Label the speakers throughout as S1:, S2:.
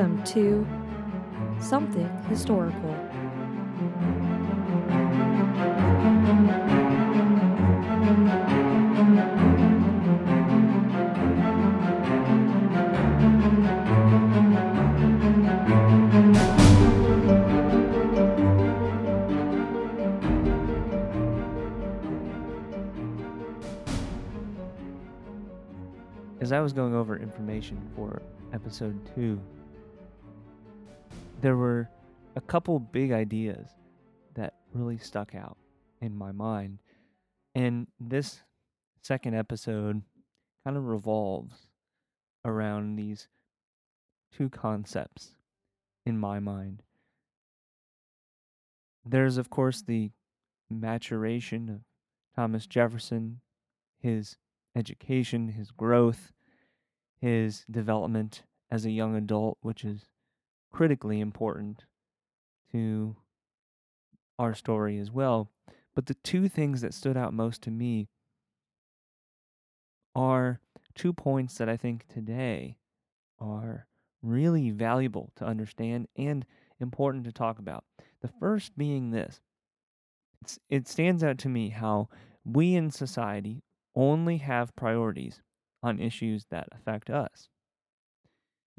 S1: Welcome to Something Historical.
S2: As I was going over information for episode two, there were a couple big ideas that really stuck out in my mind. And this second episode kind of revolves around these two concepts in my mind. There's, of course, the maturation of Thomas Jefferson, his education, his growth, his development as a young adult, which is critically important to our story as well. But the two things that stood out most to me are two points that I think today are really valuable to understand and important to talk about. The first being this it's, it stands out to me how we in society only have priorities on issues that affect us.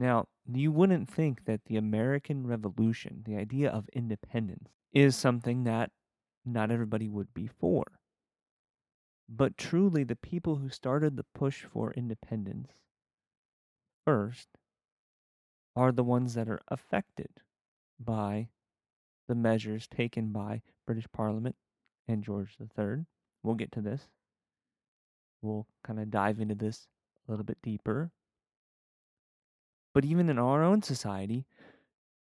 S2: Now, you wouldn't think that the American Revolution, the idea of independence, is something that not everybody would be for. But truly, the people who started the push for independence first are the ones that are affected by the measures taken by British Parliament and George III. We'll get to this. We'll kind of dive into this a little bit deeper. But even in our own society,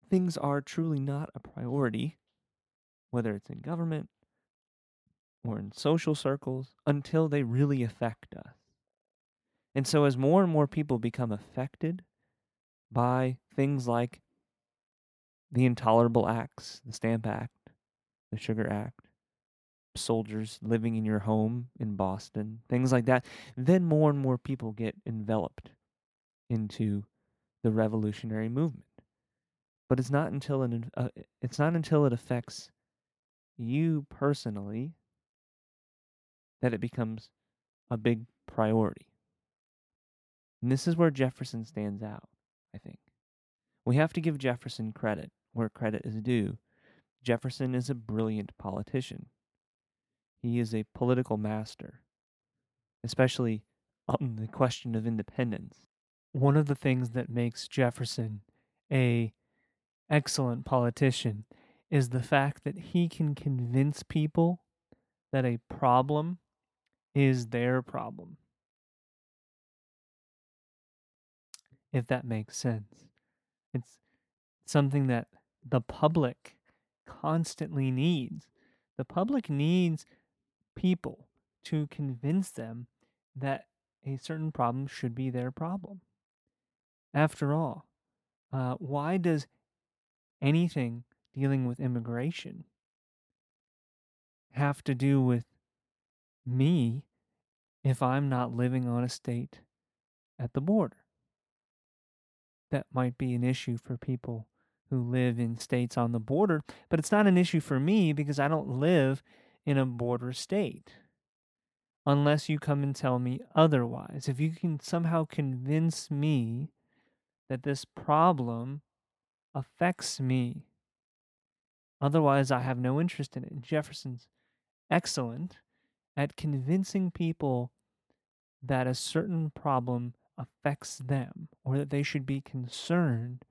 S2: things are truly not a priority, whether it's in government or in social circles, until they really affect us. And so, as more and more people become affected by things like the Intolerable Acts, the Stamp Act, the Sugar Act, soldiers living in your home in Boston, things like that, then more and more people get enveloped into the revolutionary movement. But it's not until it, uh, it's not until it affects you personally that it becomes a big priority. And this is where Jefferson stands out, I think. We have to give Jefferson credit where credit is due. Jefferson is a brilliant politician. He is a political master, especially on the question of independence. One of the things that makes Jefferson a excellent politician is the fact that he can convince people that a problem is their problem. If that makes sense. It's something that the public constantly needs. The public needs people to convince them that a certain problem should be their problem. After all, uh, why does anything dealing with immigration have to do with me if I'm not living on a state at the border? That might be an issue for people who live in states on the border, but it's not an issue for me because I don't live in a border state unless you come and tell me otherwise. If you can somehow convince me that this problem affects me, otherwise, I have no interest in it. Jefferson's excellent at convincing people that a certain problem affects them or that they should be concerned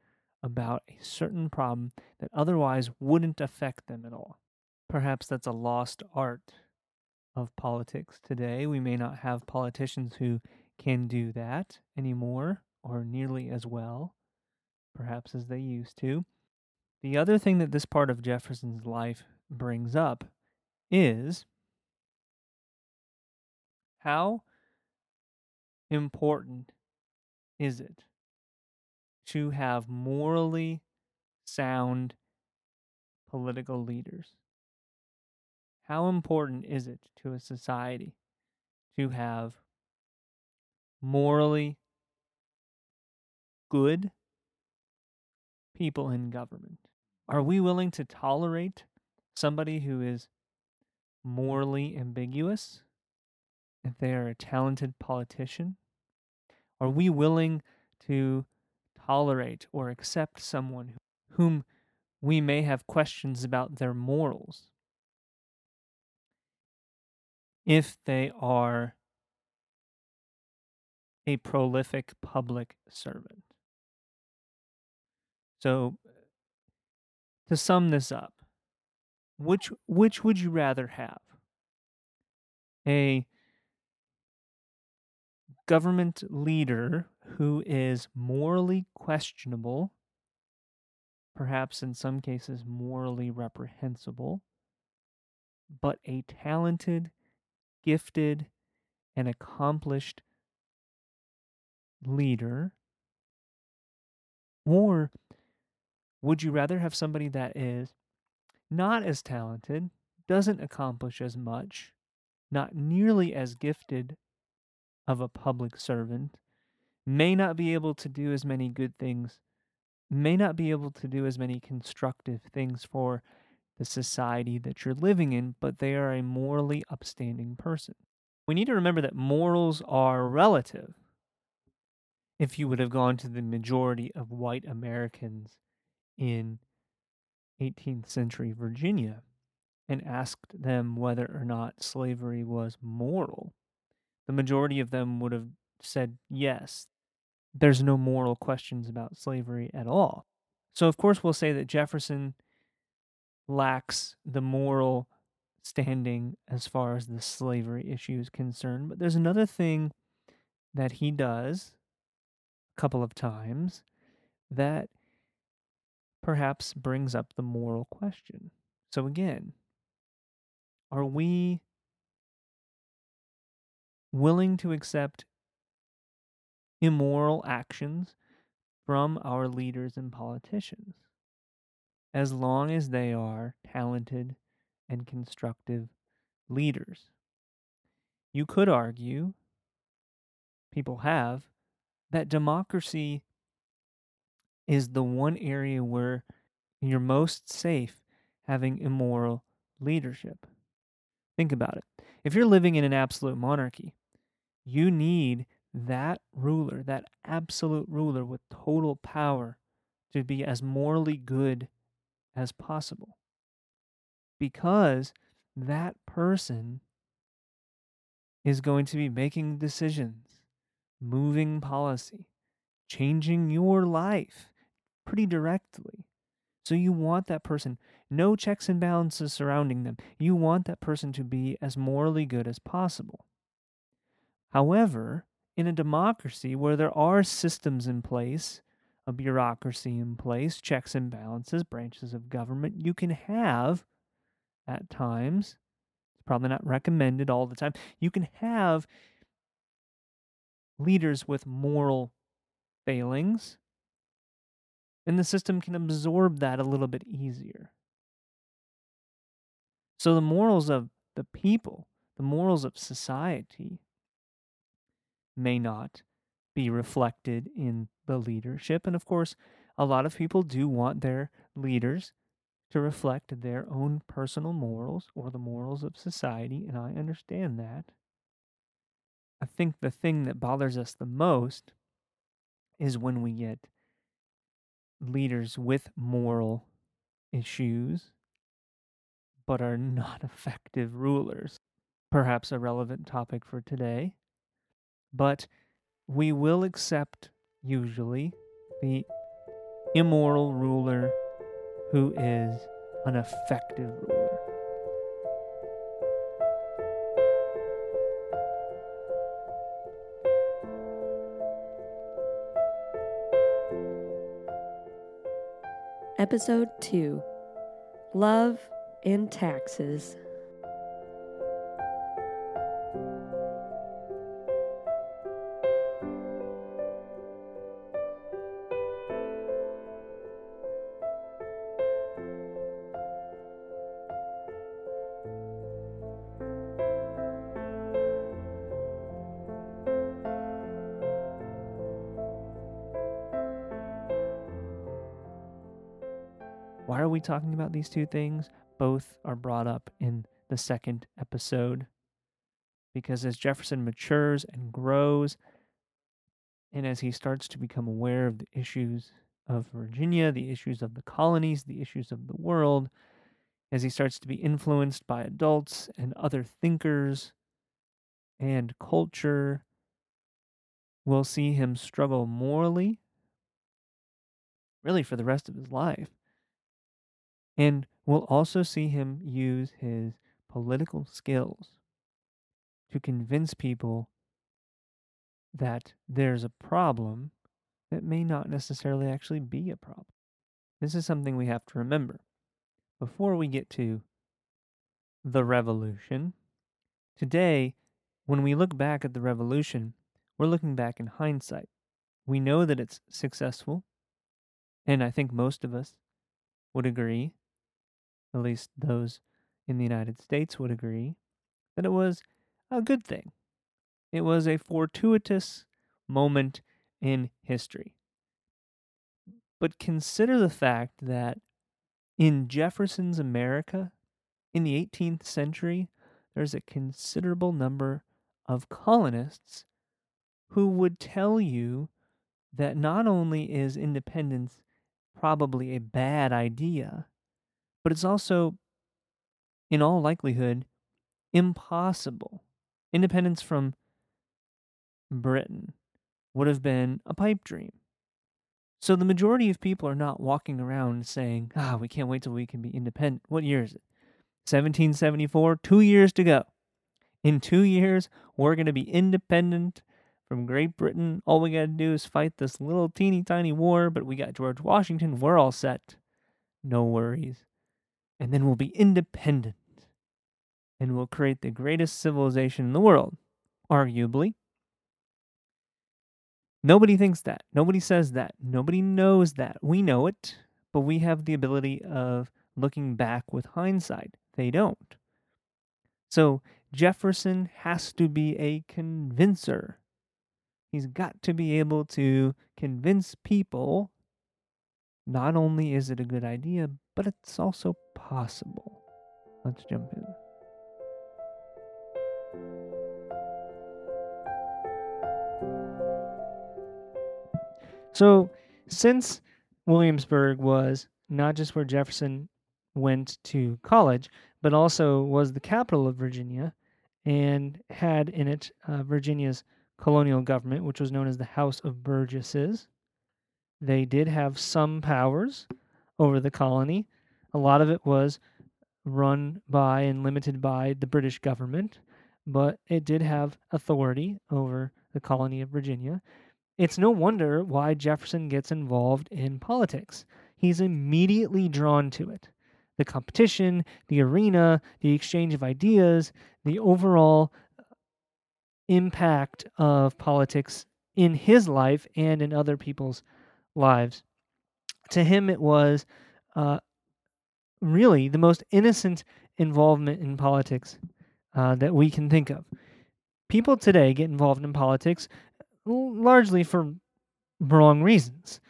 S2: about a certain problem that otherwise wouldn't affect them at all. Perhaps that's a lost art of politics today. We may not have politicians who can do that anymore or nearly as well, perhaps as they used to. The other thing that this part of Jefferson's life brings up is how important is it to have morally sound political leaders? How important is it to a society to have morally good people in government? Are we willing to tolerate somebody who is morally ambiguous if they are a talented politician? Are we willing to tolerate or accept someone whom we may have questions about their morals if they are a prolific public servant? So, uh, to sum this up, which which would you rather have? A government leader who is morally questionable, perhaps in some cases morally reprehensible, but a talented, gifted, and accomplished leader? Or would you rather have somebody that is not as talented, doesn't accomplish as much, not nearly as gifted of a public servant, may not be able to do as many good things, may not be able to do as many constructive things for the society that you're living in, but they are a morally upstanding person. We need to remember that morals are relative. If you would have gone to the majority of white Americans in 18th century Virginia and asked them whether or not slavery was moral, the majority of them would have said yes. There's no moral questions about slavery at all. So, of course, we'll say that Jefferson lacks the moral standing as far as the slavery issue is concerned. But there's another thing that he does a couple of times that perhaps brings up the moral question. So, again, are we willing to accept immoral actions from our leaders and politicians as long as they are talented and constructive leaders? You could argue, people have, that democracy is the one area where you're most safe having immoral leadership. Think about it. If you're living in an absolute monarchy, you need that ruler, that absolute ruler with total power, to be as morally good as possible. Because that person is going to be making decisions, moving policy, changing your life pretty directly. So you want that person, no checks and balances surrounding them. You want that person to be as morally good as possible. However, in a democracy where there are systems in place, a bureaucracy in place, checks and balances, branches of government, you can have at times, it's probably not recommended all the time, you can have leaders with moral failings and the system can absorb that a little bit easier. So the morals of the people, the morals of society, may not be reflected in the leadership. And of course, a lot of people do want their leaders to reflect their own personal morals or the morals of society, and I understand that. I think the thing that bothers us the most is when we get leaders with moral issues but are not effective rulers. Perhaps a relevant topic for today. But we will accept, usually, the immoral ruler who is an effective ruler.
S1: Episode 2 Love and Taxes.
S2: Why are we talking about these two things? Both are brought up in the second episode. Because as Jefferson matures and grows, and as he starts to become aware of the issues of Virginia, the issues of the colonies, the issues of the world, as he starts to be influenced by adults and other thinkers and culture, we'll see him struggle morally, really for the rest of his life. And we'll also see him use his political skills to convince people that there's a problem that may not necessarily actually be a problem. This is something we have to remember. Before we get to the revolution, today, when we look back at the revolution, we're looking back in hindsight. We know that it's successful, and I think most of us would agree, at least those in the United States would agree, that it was a good thing. It was a fortuitous moment in history. But consider the fact that in Jefferson's America, in the 18th century, there's a considerable number of colonists who would tell you that not only is independence probably a bad idea, but it's also, in all likelihood, impossible. Independence from Britain would have been a pipe dream. So the majority of people are not walking around saying, ah, we can't wait till we can be independent. What year is it? 1774, two years to go. In two years, we're going to be independent from Great Britain. All we got to do is fight this little teeny tiny war, but we got George Washington. We're all set. No worries. And then we'll be independent. And we'll create the greatest civilization in the world, arguably. Nobody thinks that. Nobody says that. Nobody knows that. We know it, but we have the ability of looking back with hindsight. They don't. So Jefferson has to be a convincer. He's got to be able to convince people not only is it a good idea, but it's also possible. Let's jump in. So, since Williamsburg was not just where Jefferson went to college, but also was the capital of Virginia and had in it uh, Virginia's colonial government, which was known as the House of Burgesses. They did have some powers over the colony. A lot of it was run by and limited by the British government, but it did have authority over the colony of Virginia. It's no wonder why Jefferson gets involved in politics. He's immediately drawn to it. The competition, the arena, the exchange of ideas, the overall impact of politics in his life and in other people's lives. To him, it was uh, really the most innocent involvement in politics uh, that we can think of. People today get involved in politics largely for wrong reasons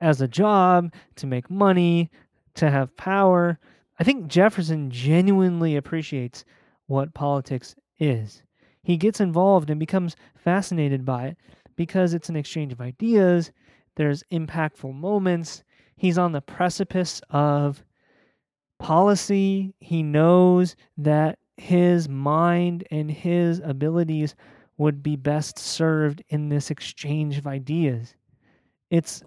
S2: as a job, to make money, to have power. I think Jefferson genuinely appreciates what politics is. He gets involved and becomes fascinated by it because it's an exchange of ideas, there's impactful moments, he's on the precipice of policy. He knows that his mind and his abilities would be best served in this exchange of ideas. It's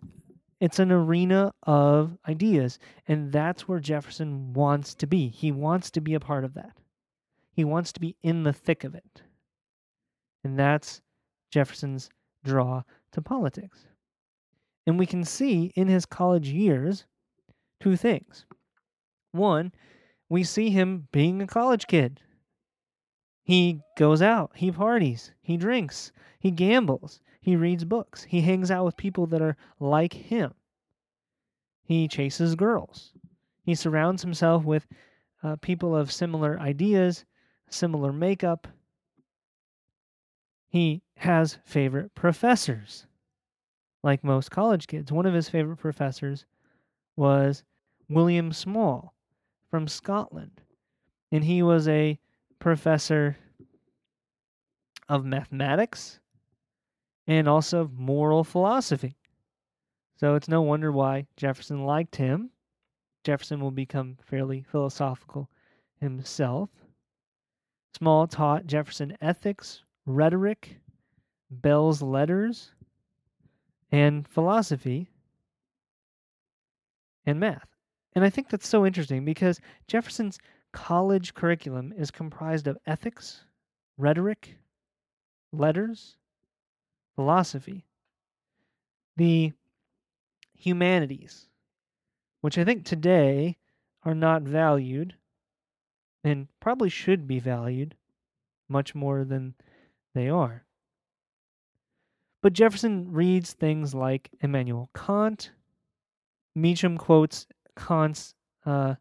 S2: it's an arena of ideas, and that's where Jefferson wants to be. He wants to be a part of that. He wants to be in the thick of it. And that's Jefferson's draw to politics. And we can see in his college years two things. One, we see him being a college kid. He goes out, he parties, he drinks, he gambles, he reads books, he hangs out with people that are like him. He chases girls. He surrounds himself with uh, people of similar ideas, similar makeup. He has favorite professors, like most college kids. One of his favorite professors was William Small from Scotland, and he was a professor of mathematics and also moral philosophy. So it's no wonder why Jefferson liked him. Jefferson will become fairly philosophical himself. Small taught Jefferson ethics, rhetoric, belles lettres, and philosophy and math. And I think that's so interesting because Jefferson's college curriculum is comprised of ethics, rhetoric, letters, philosophy, the humanities, which I think today are not valued and probably should be valued much more than they are. But Jefferson reads things like Immanuel Kant. Meacham quotes Kant's uh,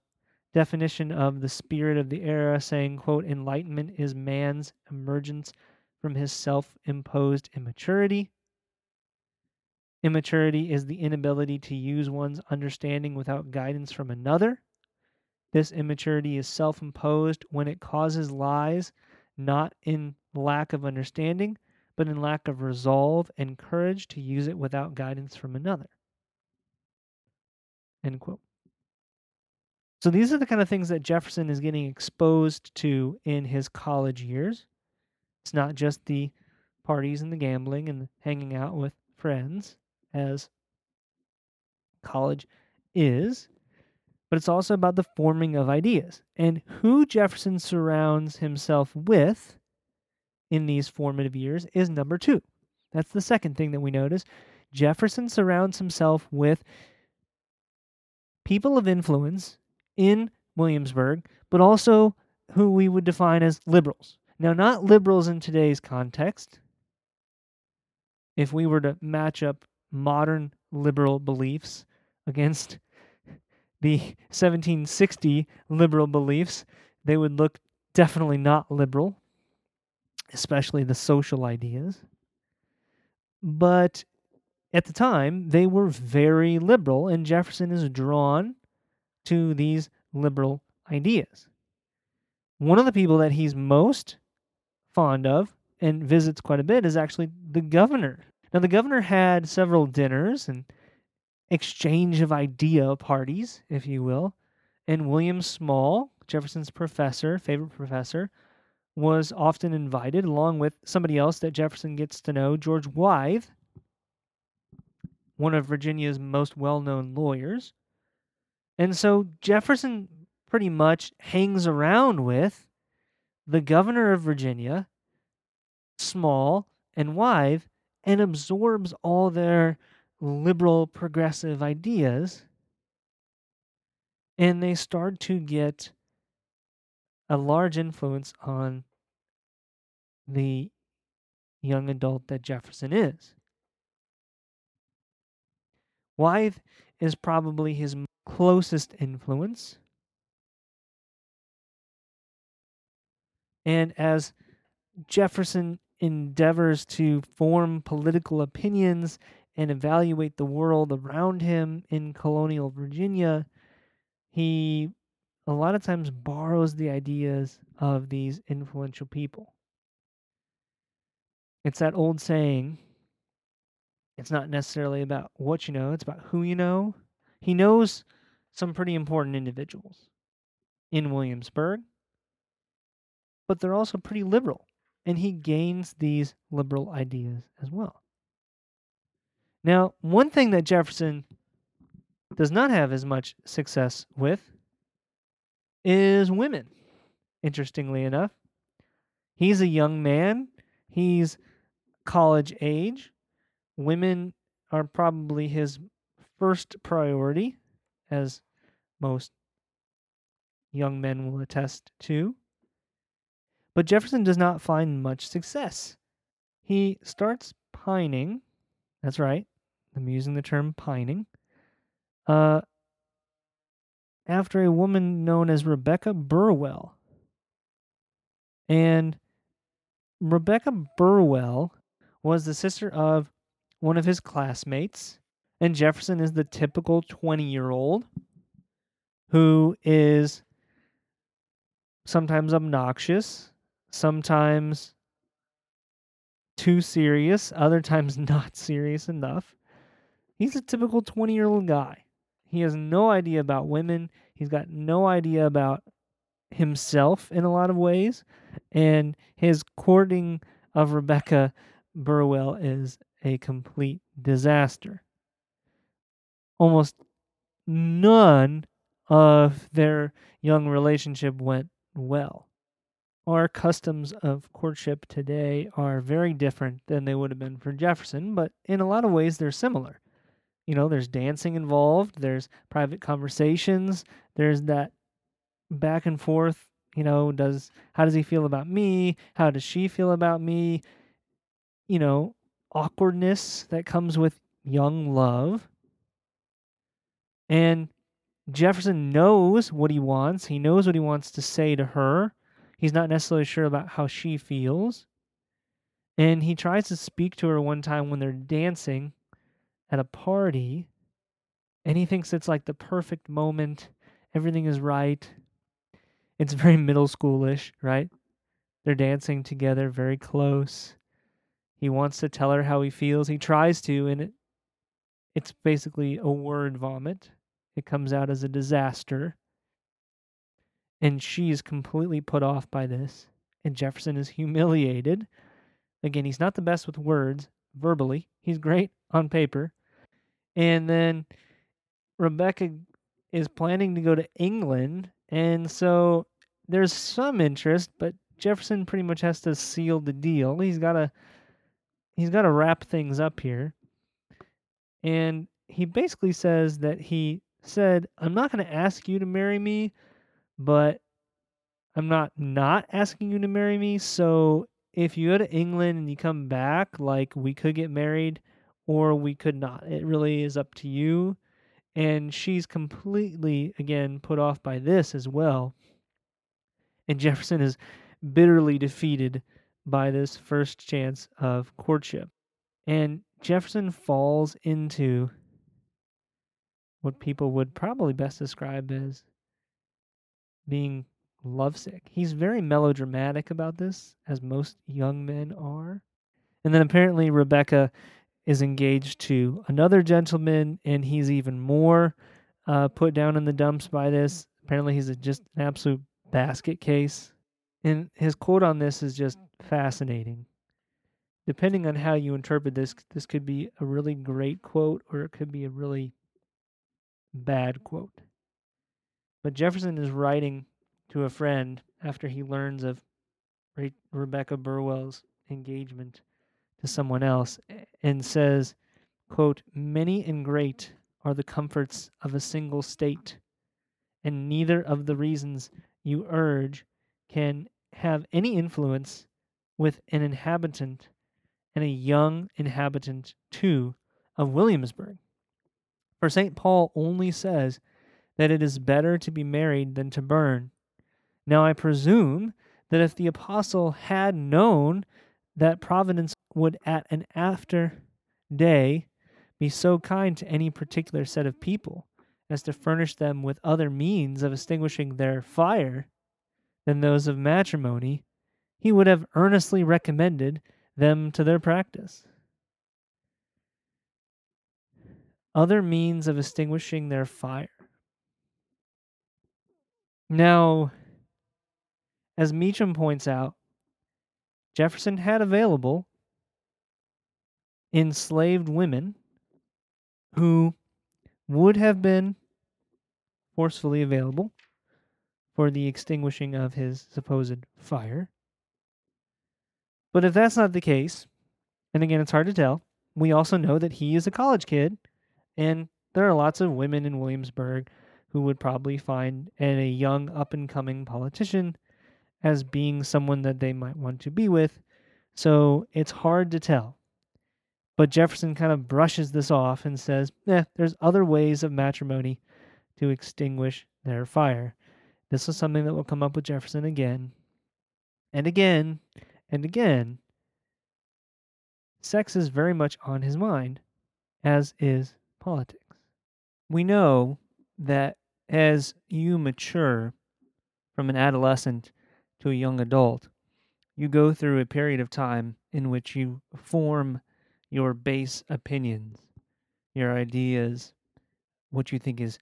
S2: definition of the spirit of the era, saying, quote, enlightenment is man's emergence from his self-imposed immaturity. Immaturity is the inability to use one's understanding without guidance from another. This immaturity is self imposed when it causes lies not in lack of understanding, but in lack of resolve and courage to use it without guidance from another. End quote. So these are the kind of things that Jefferson is getting exposed to in his college years. It's not just the parties and the gambling and hanging out with friends, as college is, but it's also about the forming of ideas. And who Jefferson surrounds himself with in these formative years is number two. That's the second thing that we notice. Jefferson surrounds himself with people of influence in Williamsburg, but also who we would define as liberals. Now, not liberals in today's context. If we were to match up modern liberal beliefs against the 1760 liberal beliefs, they would look definitely not liberal especially the social ideas. But at the time, they were very liberal, and Jefferson is drawn to these liberal ideas. One of the people that he's most fond of and visits quite a bit is actually the governor. Now, the governor had several dinners and exchange of idea parties, if you will, and William Small, Jefferson's professor, favorite professor, was often invited, along with somebody else that Jefferson gets to know, George Wythe, one of Virginia's most well known lawyers. And so Jefferson pretty much hangs around with the governor of Virginia, Small, and Wythe, and absorbs all their liberal progressive ideas. And they start to get a large influence on the young adult that Jefferson is. Wythe is probably his closest influence. And as Jefferson endeavors to form political opinions and evaluate the world around him in colonial Virginia, he a lot of times borrows the ideas of these influential people. It's that old saying it's not necessarily about what you know, it's about who you know. He knows some pretty important individuals in Williamsburg, but they're also pretty liberal, and he gains these liberal ideas as well. Now, one thing that Jefferson does not have as much success with is women, interestingly enough. He's a young man, he's college age. Women are probably his first priority, as most young men will attest to. But Jefferson does not find much success. He starts pining. That's right. I'm using the term pining. Uh, after a woman known as Rebecca Burwell. And Rebecca Burwell was the sister of one of his classmates, and Jefferson is the typical 20 year old who is sometimes obnoxious, sometimes too serious, other times not serious enough. He's a typical 20 year old guy. He has no idea about women. He's got no idea about himself in a lot of ways. And his courting of Rebecca Burwell is a complete disaster. Almost none of their young relationship went well. Our customs of courtship today are very different than they would have been for Jefferson, but in a lot of ways they're similar. You know, there's dancing involved, there's private conversations, there's that back and forth, you know, does how does he feel about me? How does she feel about me? You know, awkwardness that comes with young love. And Jefferson knows what he wants. He knows what he wants to say to her. He's not necessarily sure about how she feels. And he tries to speak to her one time when they're dancing at a party. And he thinks it's like the perfect moment. Everything is right. It's very middle schoolish, right? They're dancing together very close. He wants to tell her how he feels. He tries to, and it, it's basically a word vomit. It comes out as a disaster. And she is completely put off by this. And Jefferson is humiliated. Again, he's not the best with words verbally, he's great on paper. And then Rebecca is planning to go to England. And so there's some interest, but Jefferson pretty much has to seal the deal. He's got to he's got to wrap things up here. And he basically says that he said, "I'm not going to ask you to marry me, but I'm not not asking you to marry me. So if you go to England and you come back, like we could get married or we could not. It really is up to you." And she's completely again put off by this as well. And Jefferson is bitterly defeated by this first chance of courtship. And Jefferson falls into what people would probably best describe as being lovesick. He's very melodramatic about this, as most young men are. And then apparently Rebecca is engaged to another gentleman, and he's even more uh, put down in the dumps by this. Apparently, he's a, just an absolute basket case. And his quote on this is just fascinating. Depending on how you interpret this, this could be a really great quote or it could be a really bad quote. But Jefferson is writing to a friend after he learns of Re- Rebecca Burwell's engagement to someone else and says, quote, Many and great are the comforts of a single state, and neither of the reasons you urge can have any influence with an inhabitant and a young inhabitant too of Williamsburg. For St. Paul only says that it is better to be married than to burn. Now I presume that if the apostle had known that Providence would at an after day be so kind to any particular set of people as to furnish them with other means of extinguishing their fire than those of matrimony, he would have earnestly recommended them to their practice. Other means of extinguishing their fire. Now, as Meacham points out, Jefferson had available enslaved women who would have been forcefully available for the extinguishing of his supposed fire. But if that's not the case, and again, it's hard to tell, we also know that he is a college kid, and there are lots of women in Williamsburg who would probably find a young up and coming politician as being someone that they might want to be with. So it's hard to tell. But Jefferson kind of brushes this off and says, eh, there's other ways of matrimony to extinguish their fire. This is something that will come up with Jefferson again and again and again. Sex is very much on his mind, as is politics. We know that as you mature from an adolescent to a young adult, you go through a period of time in which you form your base opinions, your ideas, what you think is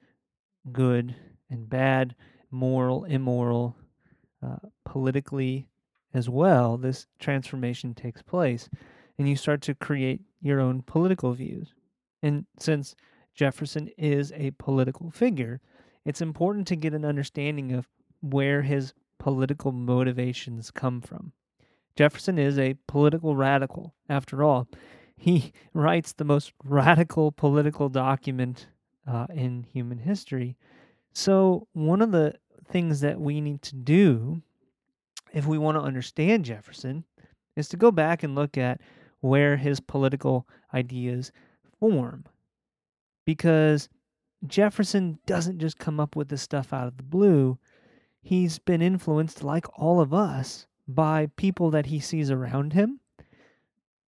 S2: good and bad, moral, immoral, uh, politically as well. This transformation takes place, and you start to create your own political views. And since Jefferson is a political figure, it's important to get an understanding of where his political motivations come from. Jefferson is a political radical, after all. He writes the most radical political document uh, in human history. So, one of the things that we need to do if we want to understand Jefferson is to go back and look at where his political ideas form. Because Jefferson doesn't just come up with this stuff out of the blue. He's been influenced, like all of us, by people that he sees around him,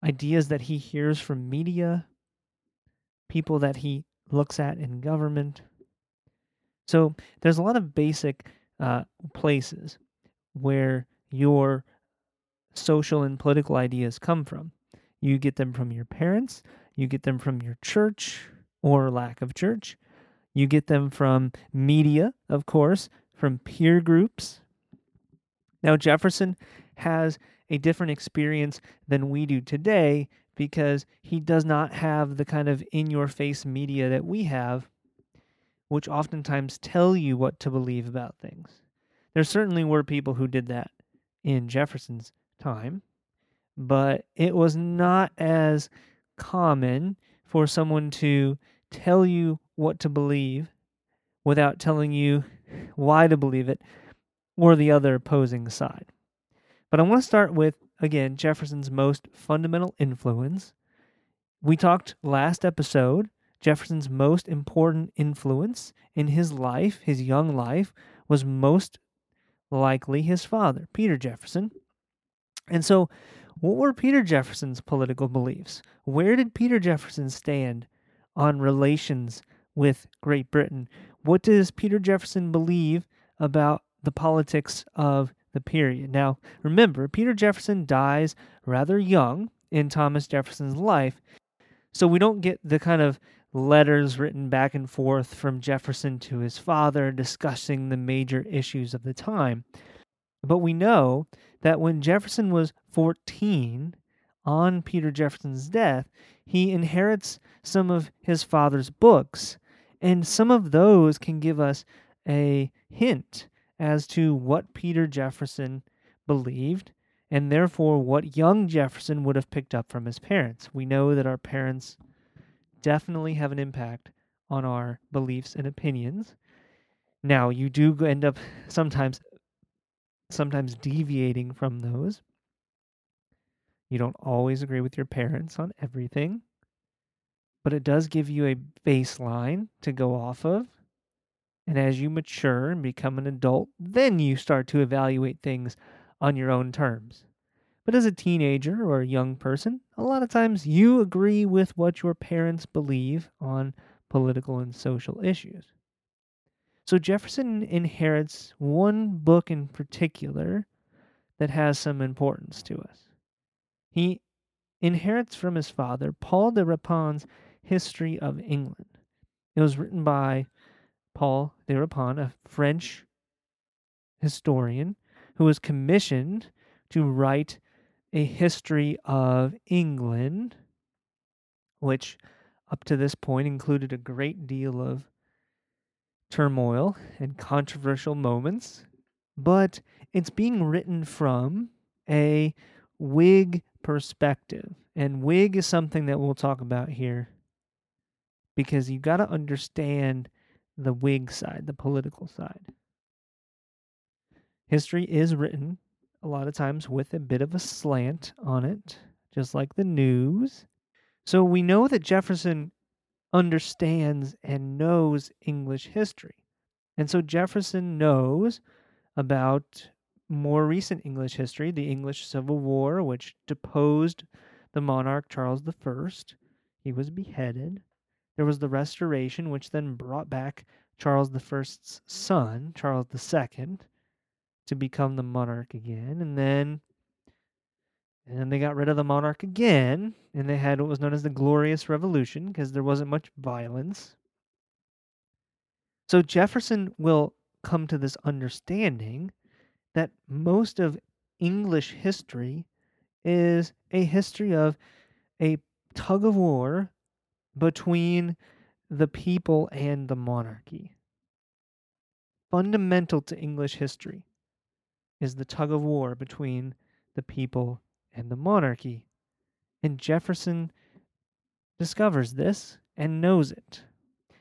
S2: ideas that he hears from media, people that he looks at in government. So there's a lot of basic uh, places where your social and political ideas come from. You get them from your parents, you get them from your church or lack of church, you get them from media, of course, from peer groups. Now, Jefferson has a different experience than we do today because he does not have the kind of in your face media that we have, which oftentimes tell you what to believe about things. There certainly were people who did that in Jefferson's time, but it was not as common for someone to tell you what to believe without telling you why to believe it or the other opposing side. But I want to start with, again, Jefferson's most fundamental influence. We talked last episode, Jefferson's most important influence in his life, his young life, was most likely his father, Peter Jefferson. And so, what were Peter Jefferson's political beliefs? Where did Peter Jefferson stand on relations with Great Britain? What does Peter Jefferson believe about the politics of the period? Now, remember, Peter Jefferson dies rather young in Thomas Jefferson's life, so we don't get the kind of letters written back and forth from Jefferson to his father discussing the major issues of the time. But we know that when Jefferson was 14, on Peter Jefferson's death, he inherits some of his father's books, and some of those can give us a hint as to what Peter Jefferson believed and therefore what young Jefferson would have picked up from his parents. We know that our parents definitely have an impact on our beliefs and opinions. Now, you do end up sometimes sometimes deviating from those. You don't always agree with your parents on everything, but it does give you a baseline to go off of. And as you mature and become an adult, then you start to evaluate things on your own terms. But as a teenager or a young person, a lot of times you agree with what your parents believe on political and social issues. So Jefferson inherits one book in particular that has some importance to us. He inherits from his father Paul de Rapin's History of England. It was written by Paul de Rapin, a French historian who was commissioned to write a history of England, which up to this point included a great deal of turmoil and controversial moments, but it's being written from a Whig perspective. And Whig is something that we'll talk about here because you got to understand the Whig side, the political side. History is written a lot of times with a bit of a slant on it, just like the news. So we know that Jefferson understands and knows English history. And so Jefferson knows about more recent English history, the English Civil War, which deposed the monarch Charles I. He was beheaded. There was the Restoration, which then brought back Charles I's son, Charles II, to become the monarch again, and then and then they got rid of the monarch again, and they had what was known as the Glorious Revolution because there wasn't much violence. So Jefferson will come to this understanding that most of English history is a history of a tug of war between the people and the monarchy. Fundamental to English history is the tug of war between the people and the monarchy. And Jefferson discovers this and knows it.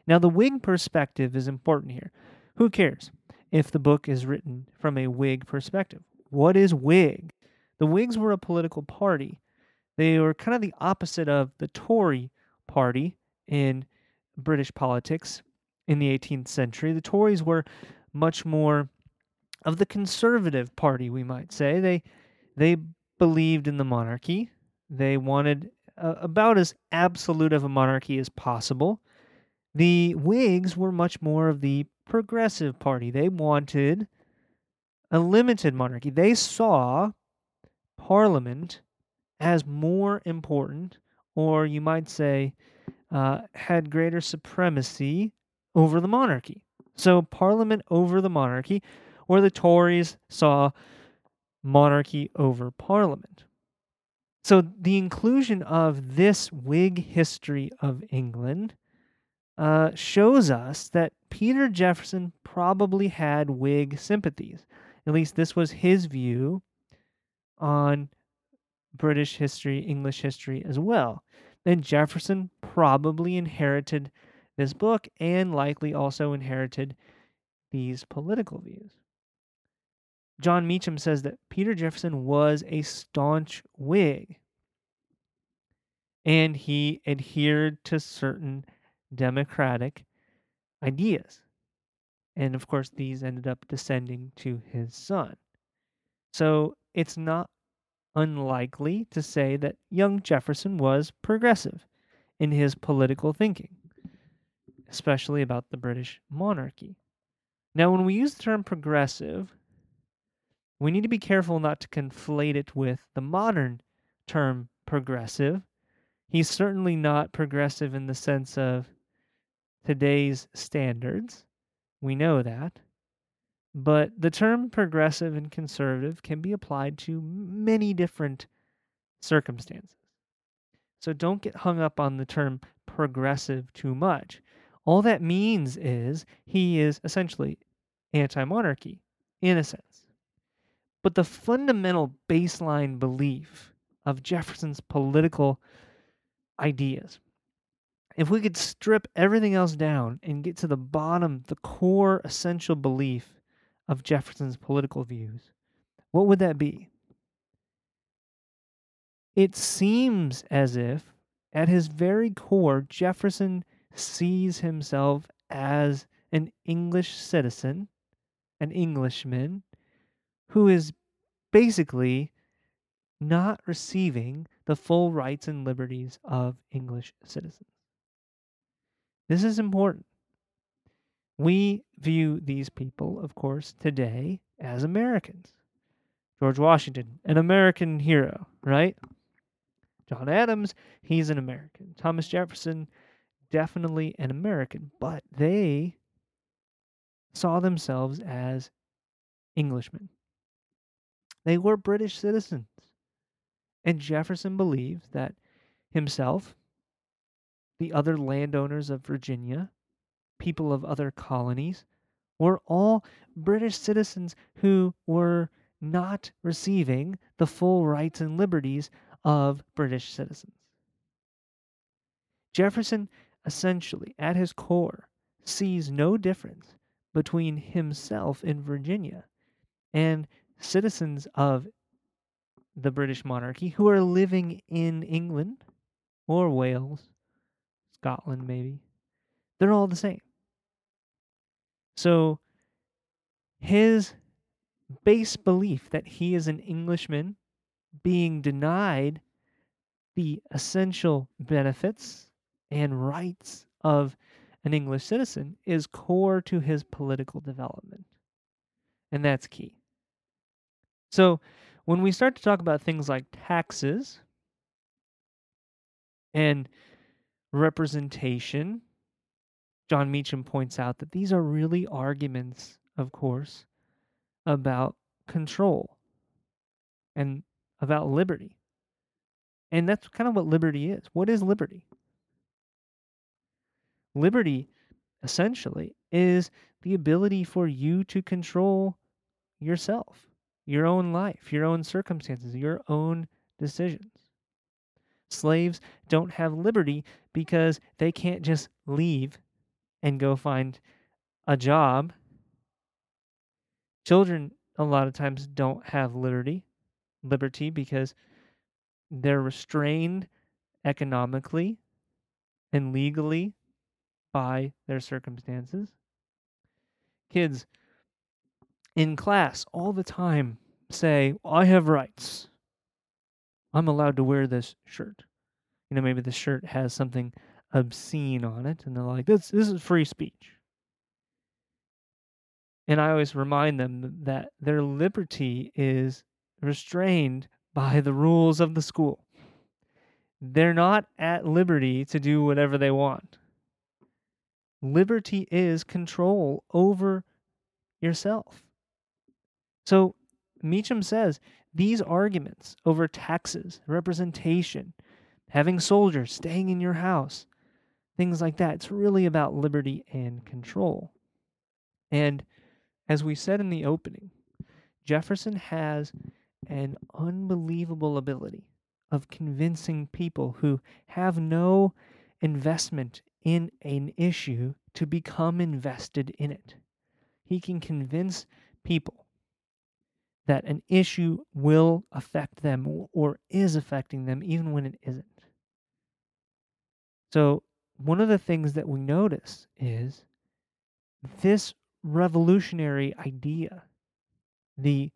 S2: Now, the Whig perspective is important here. Who cares if the book is written from a Whig perspective? What is Whig? The Whigs were a political party. They were kind of the opposite of the Tory party in British politics in the 18th century. The Tories were much more of the conservative party, we might say. They they believed in the monarchy. They wanted uh, about as absolute of a monarchy as possible. The Whigs were much more of the progressive party. They wanted a limited monarchy. They saw Parliament as more important, or you might say, uh, had greater supremacy over the monarchy. So, Parliament over the monarchy, or the Tories saw monarchy over parliament. So the inclusion of this Whig history of England uh, shows us that Peter Jefferson probably had Whig sympathies. At least this was his view on British history, English history as well. Then Jefferson probably inherited this book and likely also inherited these political views. Jon Meacham says that Peter Jefferson was a staunch Whig and he adhered to certain democratic ideas. And of course, these ended up descending to his son. So it's not unlikely to say that young Jefferson was progressive in his political thinking, especially about the British monarchy. Now, when we use the term progressive, we need to be careful not to conflate it with the modern term progressive. He's certainly not progressive in the sense of today's standards. We know that. But the term progressive and conservative can be applied to many different circumstances. So don't get hung up on the term progressive too much. All that means is he is essentially anti monarchy, in a sense. But the fundamental baseline belief of Jefferson's political ideas, if we could strip everything else down and get to the bottom, the core essential belief of Jefferson's political views, what would that be? It seems as if, at his very core, Jefferson sees himself as an English citizen, an Englishman, who is basically not receiving the full rights and liberties of English citizens. This is important. We view these people, of course, today as Americans. George Washington, an American hero, right? John Adams, he's an American. Thomas Jefferson, definitely an American, but they saw themselves as Englishmen. They were British citizens. And Jefferson believed that himself, the other landowners of Virginia, people of other colonies, were all British citizens who were not receiving the full rights and liberties of British citizens. Jefferson, essentially, at his core, sees no difference between himself in Virginia and citizens of the British monarchy who are living in England or Wales, Scotland, maybe. They're all the same. So, his base belief that he is an Englishman being denied the essential benefits and rights of an English citizen is core to his political development. And that's key. So, when we start to talk about things like taxes and representation, Jon Meacham points out that these are really arguments, of course, about control and about liberty. And that's kind of what liberty is. What is liberty? Liberty, essentially, is the ability for you to control yourself, your own life, your own circumstances, your own decisions. Slaves don't have liberty because they can't just leave and go find a job. Children, a lot of times, don't have liberty, liberty because they're restrained economically and legally by their circumstances. Kids in class all the time say, I have rights. I'm allowed to wear this shirt. You know, maybe the shirt has something obscene on it, and they're like, this, this is free speech. And I always remind them that their liberty is restrained by the rules of the school. They're not at liberty to do whatever they want. Liberty is control over yourself. So Meacham says these arguments over taxes, representation, having soldiers staying in your house, things like that, it's really about liberty and control. And as we said in the opening, Jefferson has an unbelievable ability of convincing people who have no investment in an issue to become invested in it. He can convince people that an issue will affect them or is affecting them even when it isn't. So, one of the things that we notice is this revolutionary idea, the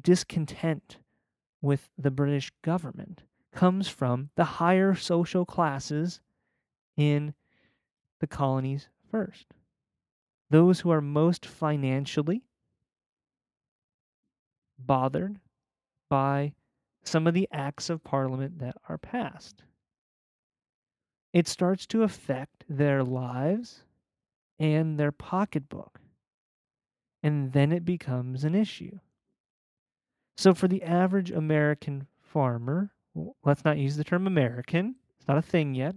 S2: discontent with the British government, comes from the higher social classes in the colonies first. Those who are most financially bothered by some of the acts of parliament that are passed. It starts to affect their lives and their pocketbook, and then it becomes an issue. So, for the average American farmer, let's not use the term American, it's not a thing yet.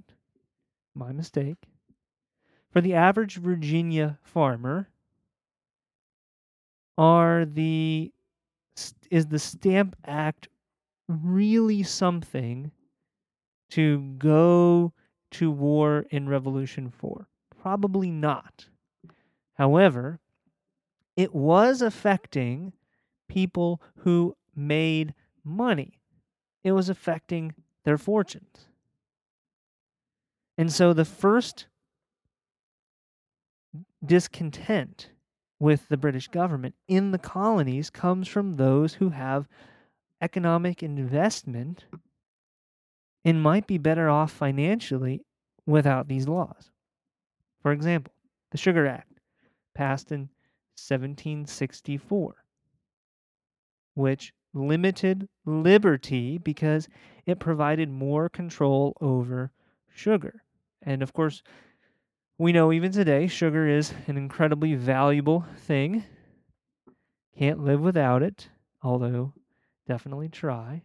S2: My mistake. For the average Virginia farmer, are the is the Stamp Act really something to go to war in Revolution 4? Probably not. However, it was affecting people who made money. It was affecting their fortunes. And so the first discontent with the British government in the colonies comes from those who have economic investment and might be better off financially without these laws. For example, the Sugar Act, passed in 1764, which limited liberty because it provided more control over sugar. And of course, we know even today sugar is an incredibly valuable thing. Can't live without it, although definitely try.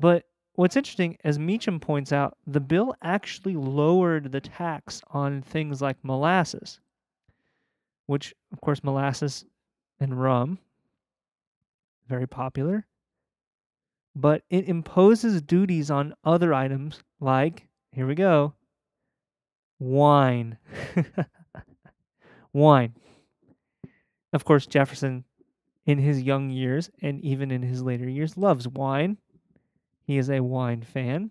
S2: But what's interesting, as Meacham points out, the bill actually lowered the tax on things like molasses, which, of course, molasses and rum, very popular. But it imposes duties on other items like, here we go, wine. wine. Of course, Jefferson, in his young years and even in his later years, loves wine. He is a wine fan,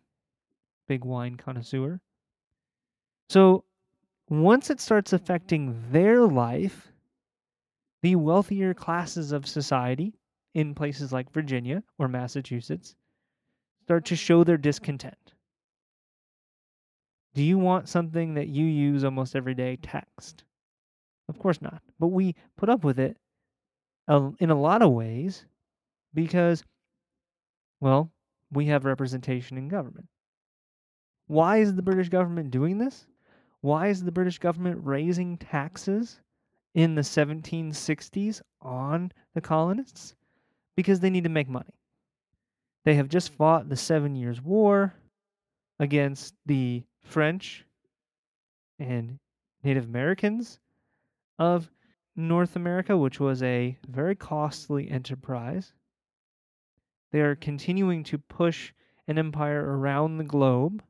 S2: big wine connoisseur. So, once it starts affecting their life, the wealthier classes of society in places like Virginia or Massachusetts start to show their discontent. Do you want something that you use almost every day text? Of course not. But we put up with it uh, in a lot of ways because, well, we have representation in government. Why is the British government doing this? Why is the British government raising taxes in the 1760s on the colonists? Because they need to make money. They have just fought the Seven Years' War against the French and Native Americans of North America, which was a very costly enterprise. They are continuing to push an empire around the globe.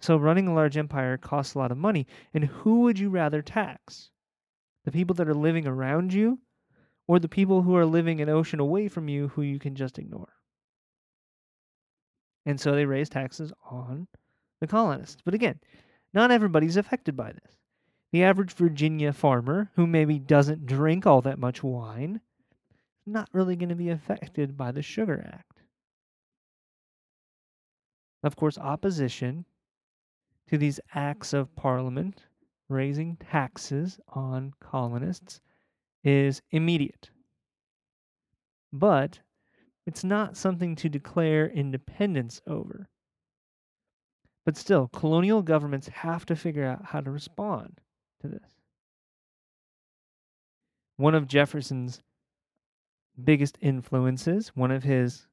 S2: So, running a large empire costs a lot of money. And who would you rather tax? The people that are living around you, or the people who are living an ocean away from you who you can just ignore? And so they raise taxes on the colonists. But again, not everybody's affected by this. The average Virginia farmer who maybe doesn't drink all that much wine not really going to be affected by the Sugar Act. Of course, opposition to these acts of parliament raising taxes on colonists is immediate. But it's not something to declare independence over. But still, colonial governments have to figure out how to respond to this. One of Jefferson's biggest influences, one of his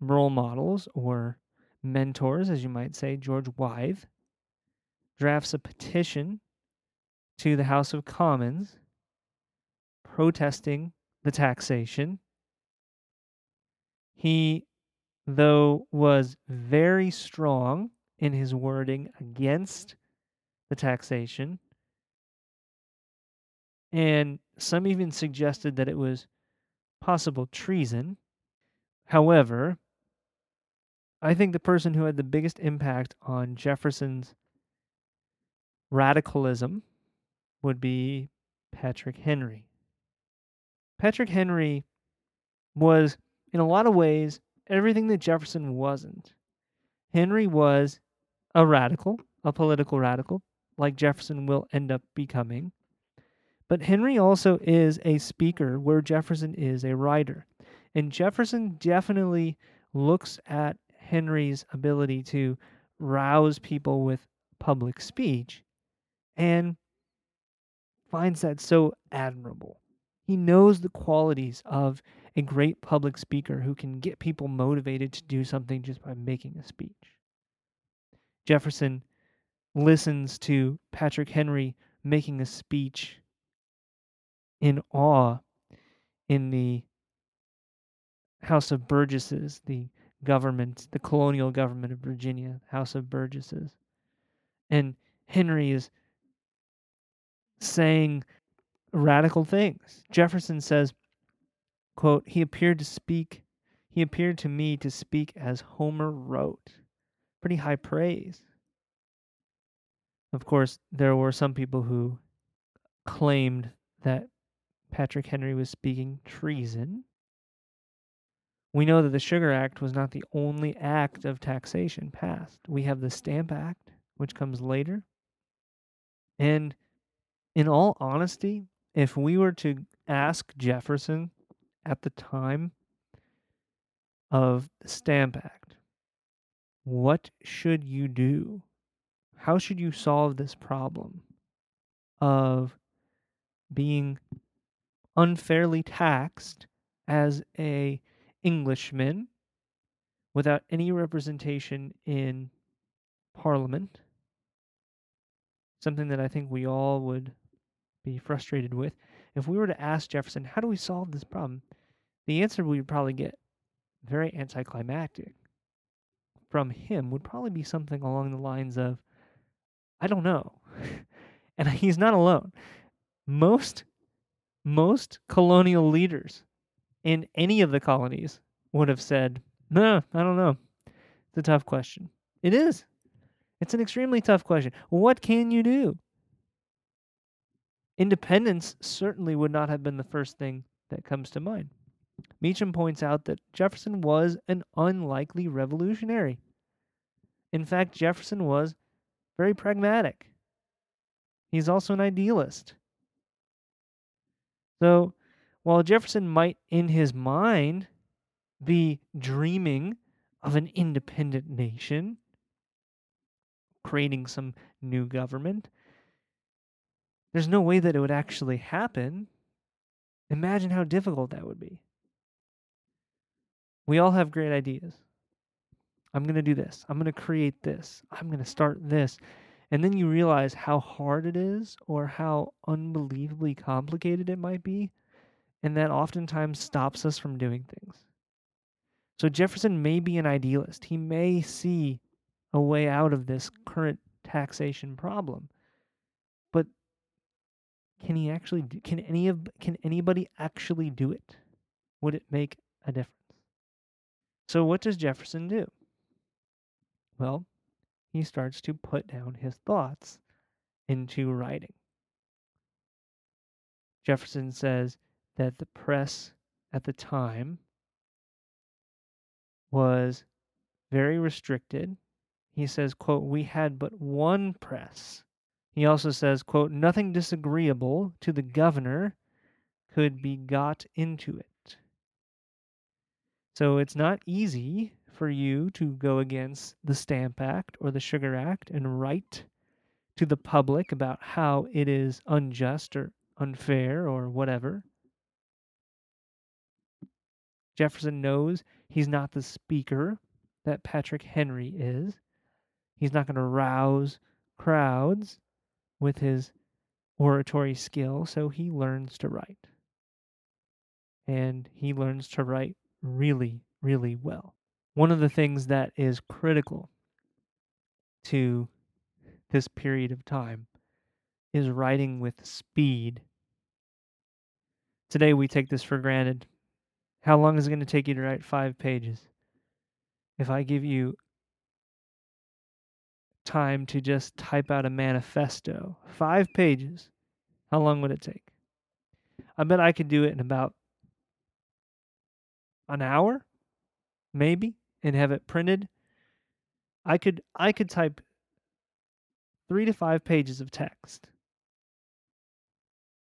S2: role models or mentors, as you might say, George Wythe, drafts a petition to the House of Commons protesting the taxation. He, though, was very strong in his wording against the taxation. And some even suggested that it was possible treason. However, I think the person who had the biggest impact on Jefferson's radicalism would be Patrick Henry. Patrick Henry was, in a lot of ways, everything that Jefferson wasn't. Henry was a radical, a political radical, like Jefferson will end up becoming. But Henry also is a speaker where Jefferson is a writer. And Jefferson definitely looks at Henry's ability to rouse people with public speech and finds that so admirable. He knows the qualities of a great public speaker who can get people motivated to do something just by making a speech. Jefferson listens to Patrick Henry making a speech in awe in the House of Burgesses, the government, the colonial government of Virginia, House of Burgesses. And Henry is saying radical things. Jefferson says, quote, he appeared to speak, he appeared to me to speak as Homer wrote pretty high praise. Of course, there were some people who claimed that Patrick Henry was speaking treason. We know that the Sugar Act was not the only act of taxation passed. We have the Stamp Act, which comes later. And in all honesty, if we were to ask Jefferson at the time of the Stamp Act, what should you do? How should you solve this problem of being unfairly taxed as a Englishman without any representation in Parliament? Something that I think we all would be frustrated with. If we were to ask Jefferson, how do we solve this problem? The answer we would probably get very anticlimactic from him would probably be something along the lines of, I don't know. and he's not alone. Most most colonial leaders in any of the colonies would have said, No, I don't know. It's a tough question. It is. It's an extremely tough question. What can you do? Independence certainly would not have been the first thing that comes to mind. Meacham points out that Jefferson was an unlikely revolutionary. In fact, Jefferson was very pragmatic. He's also an idealist. So, while Jefferson might, in his mind, be dreaming of an independent nation, creating some new government, there's no way that it would actually happen. Imagine how difficult that would be. We all have great ideas. I'm going to do this. I'm going to create this. I'm going to start this. And then you realize how hard it is or how unbelievably complicated it might be. And that oftentimes stops us from doing things. So Jefferson may be an idealist. He may see a way out of this current taxation problem. But can he actually do, can any of can anybody actually do it? Would it make a difference? So what does Jefferson do? Well, he starts to put down his thoughts into writing. Jefferson says that the press at the time was very restricted. He says, quote, we had but one press. He also says, quote, nothing disagreeable to the governor could be got into it. So it's not easy for you to go against the Stamp Act or the Sugar Act and write to the public about how it is unjust or unfair or whatever. Jefferson knows he's not the speaker that Patrick Henry is. He's not going to rouse crowds with his oratory skill, so he learns to write. And he learns to write really, really well one of the things that is critical to this period of time is writing with speed. Today we take this for granted. How long is it going to take you to write five pages? If I give you time to just type out a manifesto, five pages, how long would it take? I bet I could do it in about an hour, maybe and have it printed, I could I could type 3 to 5 pages of text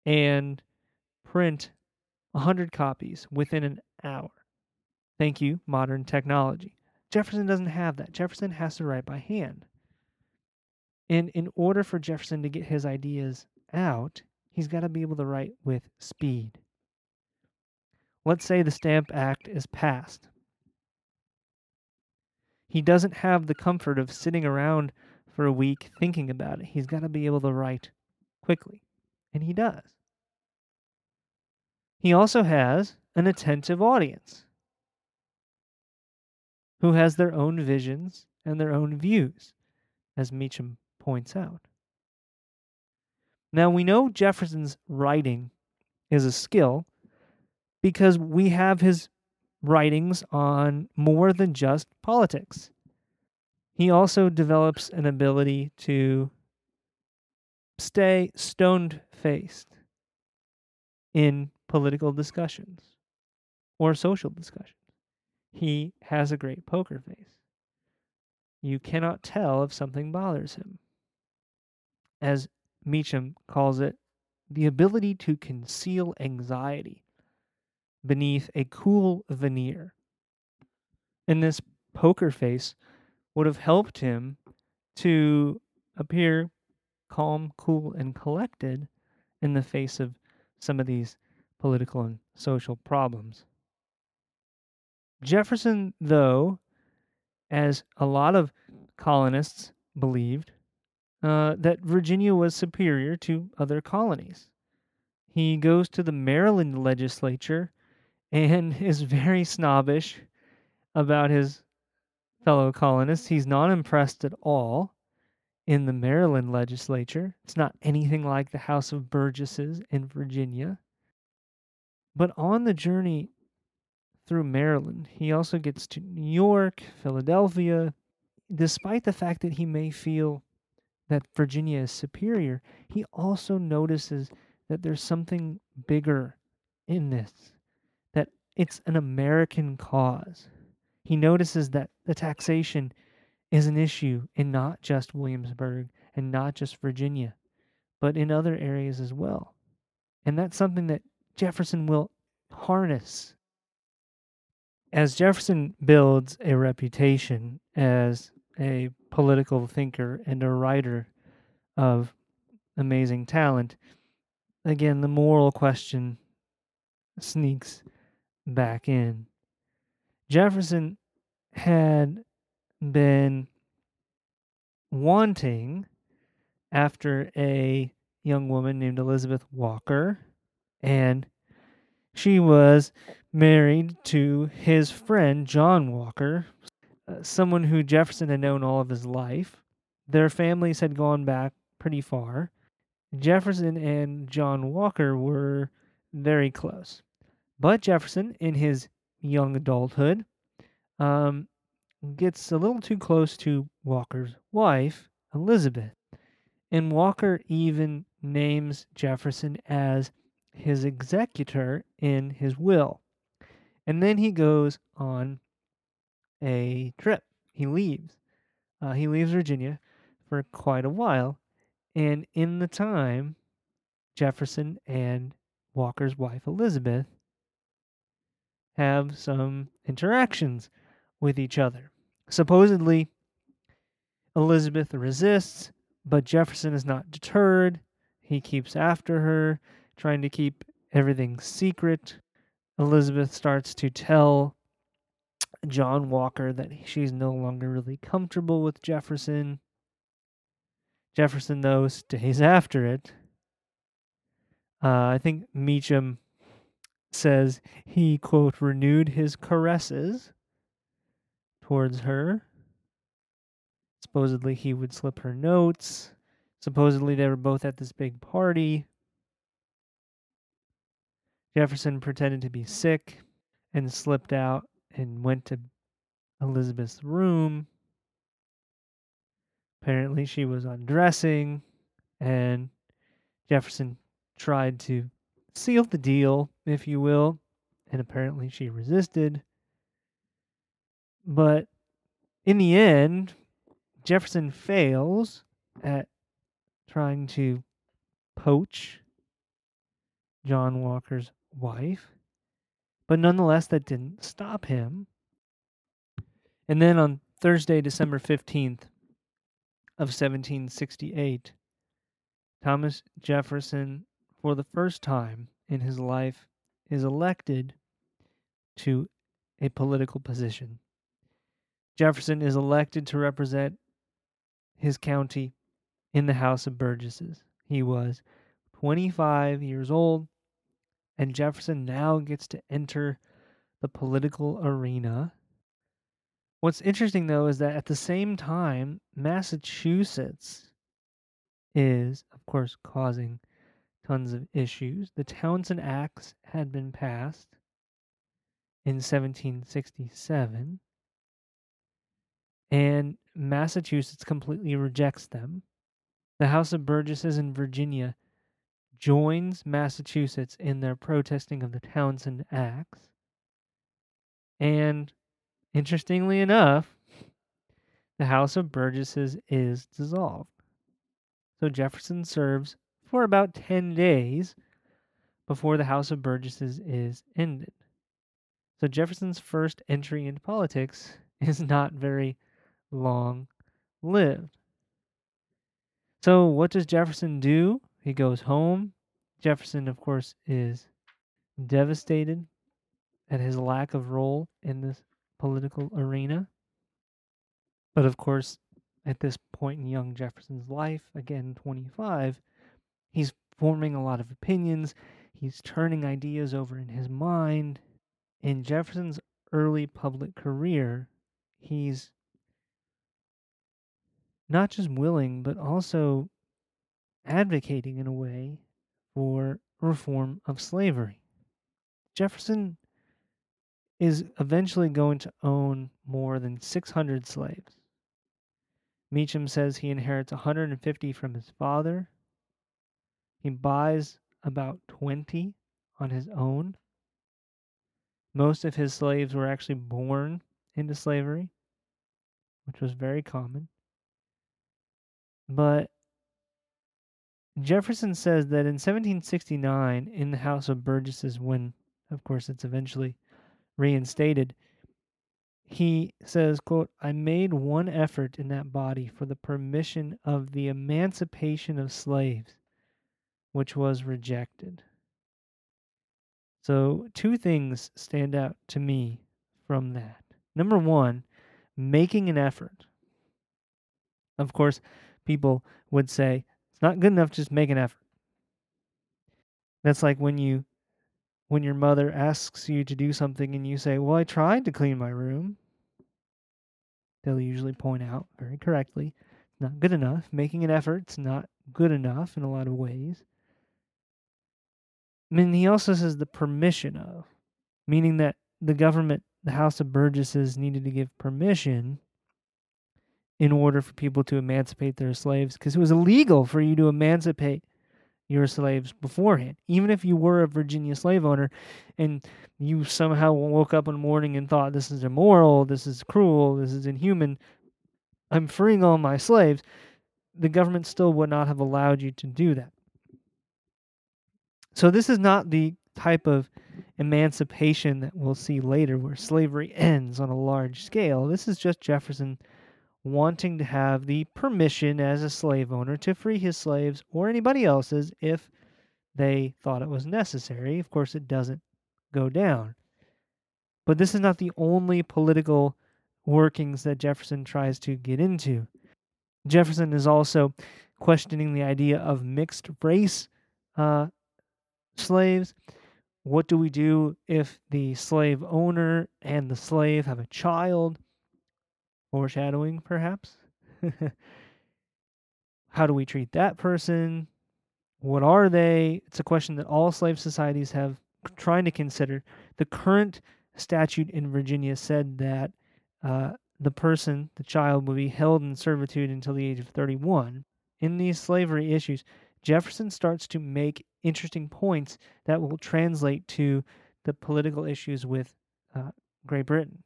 S2: and print 100 copies within an hour. Thank you, modern technology. Jefferson doesn't have that. Jefferson has to write by hand. And in order for Jefferson to get his ideas out, he's got to be able to write with speed. Let's say the Stamp Act is passed. He doesn't have the comfort of sitting around for a week thinking about it. He's got to be able to write quickly. And he does. He also has an attentive audience who has their own visions and their own views, as Meacham points out. Now, we know Jefferson's writing is a skill because we have his writings on more than just politics. He also develops an ability to stay stoned faced in political discussions or social discussions. He has a great poker face. You cannot tell if something bothers him. As Meacham calls it, the ability to conceal anxiety beneath a cool veneer. And this poker face would have helped him to appear calm, cool, and collected in the face of some of these political and social problems. Jefferson, though, as a lot of colonists believed, uh, that Virginia was superior to other colonies. He goes to the Maryland legislature and is very snobbish about his fellow colonists. He's not impressed at all in the Maryland legislature. It's not anything like the House of Burgesses in Virginia. But on the journey through Maryland, he also gets to New York, Philadelphia. Despite the fact that he may feel that Virginia is superior, he also notices that there's something bigger in this it's an American cause. He notices that the taxation is an issue in not just Williamsburg and not just Virginia, but in other areas as well. And that's something that Jefferson will harness. As Jefferson builds a reputation as a political thinker and a writer of amazing talent, again, the moral question sneaks back in. Jefferson had been wanting after a young woman named Elizabeth Walker, and she was married to his friend John Walker, uh, someone who Jefferson had known all of his life. Their families had gone back pretty far. Jefferson and John Walker were very close. But Jefferson, in his young adulthood, um, gets a little too close to Walker's wife, Elizabeth. And Walker even names Jefferson as his executor in his will. And then he goes on a trip. He leaves. Uh, he leaves Virginia for quite a while. And in the time, Jefferson and Walker's wife, Elizabeth, have some interactions with each other. Supposedly, Elizabeth resists, but Jefferson is not deterred. He keeps after her, trying to keep everything secret. Elizabeth starts to tell John Walker that she's no longer really comfortable with Jefferson. Jefferson, though, stays after it. Uh, I think Meacham says he, quote, renewed his caresses towards her. Supposedly he would slip her notes. Supposedly they were both at this big party. Jefferson pretended to be sick and slipped out and went to Elizabeth's room. Apparently, she was undressing, and Jefferson tried to seal the deal, if you will, and apparently she resisted. But in the end, Jefferson fails at trying to poach John Walker's wife. But nonetheless, that didn't stop him. And then on Thursday, December 15th of 1768, Thomas Jefferson for the first time in his life, is elected to a political position. Jefferson is elected to represent his county in the House of Burgesses. He was 25 years old, and Jefferson now gets to enter the political arena. What's interesting, though, is that at the same time, Massachusetts is, of course, causing tons of issues. The Townshend Acts had been passed in 1767, and Massachusetts completely rejects them. The House of Burgesses in Virginia joins Massachusetts in their protesting of the Townshend Acts. And interestingly enough, the House of Burgesses is dissolved. So Jefferson serves for about 10 days before the House of Burgesses is ended. So Jefferson's first entry into politics is not very long lived. So, what does Jefferson do? He goes home. Jefferson, of course, is devastated at his lack of role in this political arena. But of course, at this point in young Jefferson's life, again 25, He's forming a lot of opinions. He's turning ideas over in his mind. In Jefferson's early public career, he's not just willing, but also advocating in a way for reform of slavery. Jefferson is eventually going to own more than 600 slaves. Meacham says he inherits 150 from his father he buys about 20 on his own. Most of his slaves were actually born into slavery. which was very common. But Jefferson says that in 1769, in the House of Burgesses, when, of course, it's eventually reinstated, he says, quote, I made one effort in that body for the permission of the emancipation of slaves, which was rejected. So, two things stand out to me from that. Number one, making an effort. Of course, people would say, it's not good enough to just make an effort. That's like when you when your mother asks you to do something and you say, "Well, I tried to clean my room." They'll usually point out very correctly, not good enough. Making an effort's not good enough in a lot of ways. I mean, he also says the permission of, meaning that the government, the House of Burgesses, needed to give permission in order for people to emancipate their slaves because it was illegal for you to emancipate your slaves beforehand. Even if you were a Virginia slave owner and you somehow woke up in the morning and thought, this is immoral, this is cruel, this is inhuman, I'm freeing all my slaves, the government still would not have allowed you to do that. So, this is not the type of emancipation that we'll see later where slavery ends on a large scale. This is just Jefferson wanting to have the permission as a slave owner to free his slaves or anybody else's if they thought it was necessary. Of course, it doesn't go down. But this is not the only political workings that Jefferson tries to get into. Jefferson is also questioning the idea of mixed race uh, slaves. What do we do if the slave owner and the slave have a child? Foreshadowing, perhaps. How do we treat that person? What are they? It's a question that all slave societies have trying to consider. The current statute in Virginia said that uh, the person, the child, will be held in servitude until the age of 31. In these slavery issues, Jefferson starts to make interesting points that will translate to the political issues with uh, Great Britain.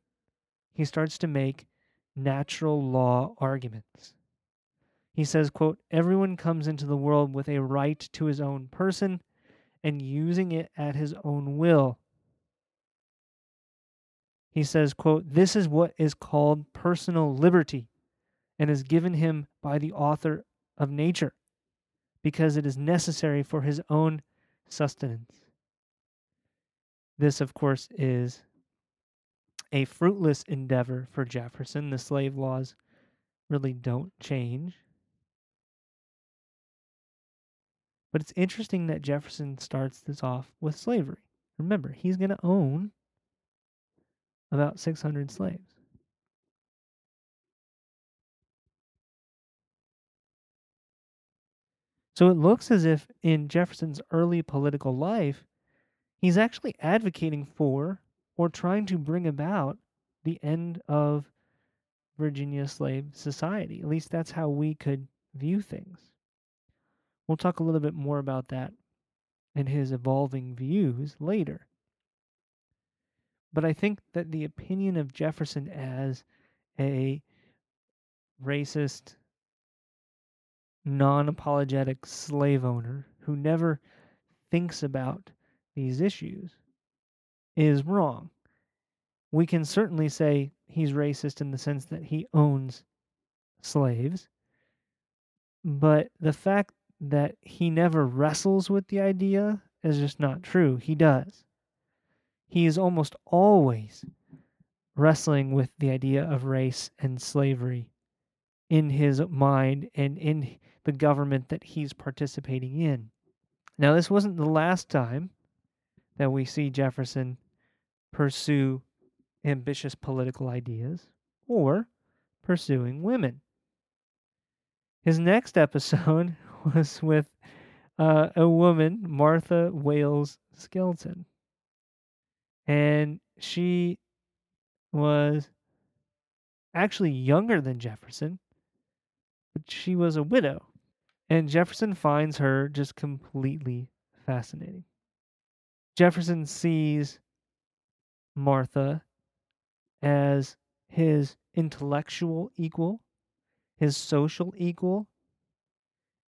S2: He starts to make natural law arguments. He says, quote, everyone comes into the world with a right to his own person and using it at his own will. He says, quote, this is what is called personal liberty and is given him by the author of nature because it is necessary for his own sustenance. This, of course, is a fruitless endeavor for Jefferson. The slave laws really don't change. But it's interesting that Jefferson starts this off with slavery. Remember, he's going to own about 600 slaves. So it looks as if in Jefferson's early political life, he's actually advocating for or trying to bring about the end of Virginia slave society. At least that's how we could view things. We'll talk a little bit more about that and his evolving views later. But I think that the opinion of Jefferson as a racist, non apologetic slave owner who never thinks about these issues is wrong. We can certainly say he's racist in the sense that he owns slaves, but the fact that he never wrestles with the idea is just not true. He does. He is almost always wrestling with the idea of race and slavery in his mind and in the government that he's participating in. Now, this wasn't the last time that we see Jefferson pursue ambitious political ideas or pursuing women. His next episode was with uh, a woman, Martha Wayles Skelton. And she was actually younger than Jefferson, but she was a widow. And Jefferson finds her just completely fascinating. Jefferson sees Martha as his intellectual equal, his social equal,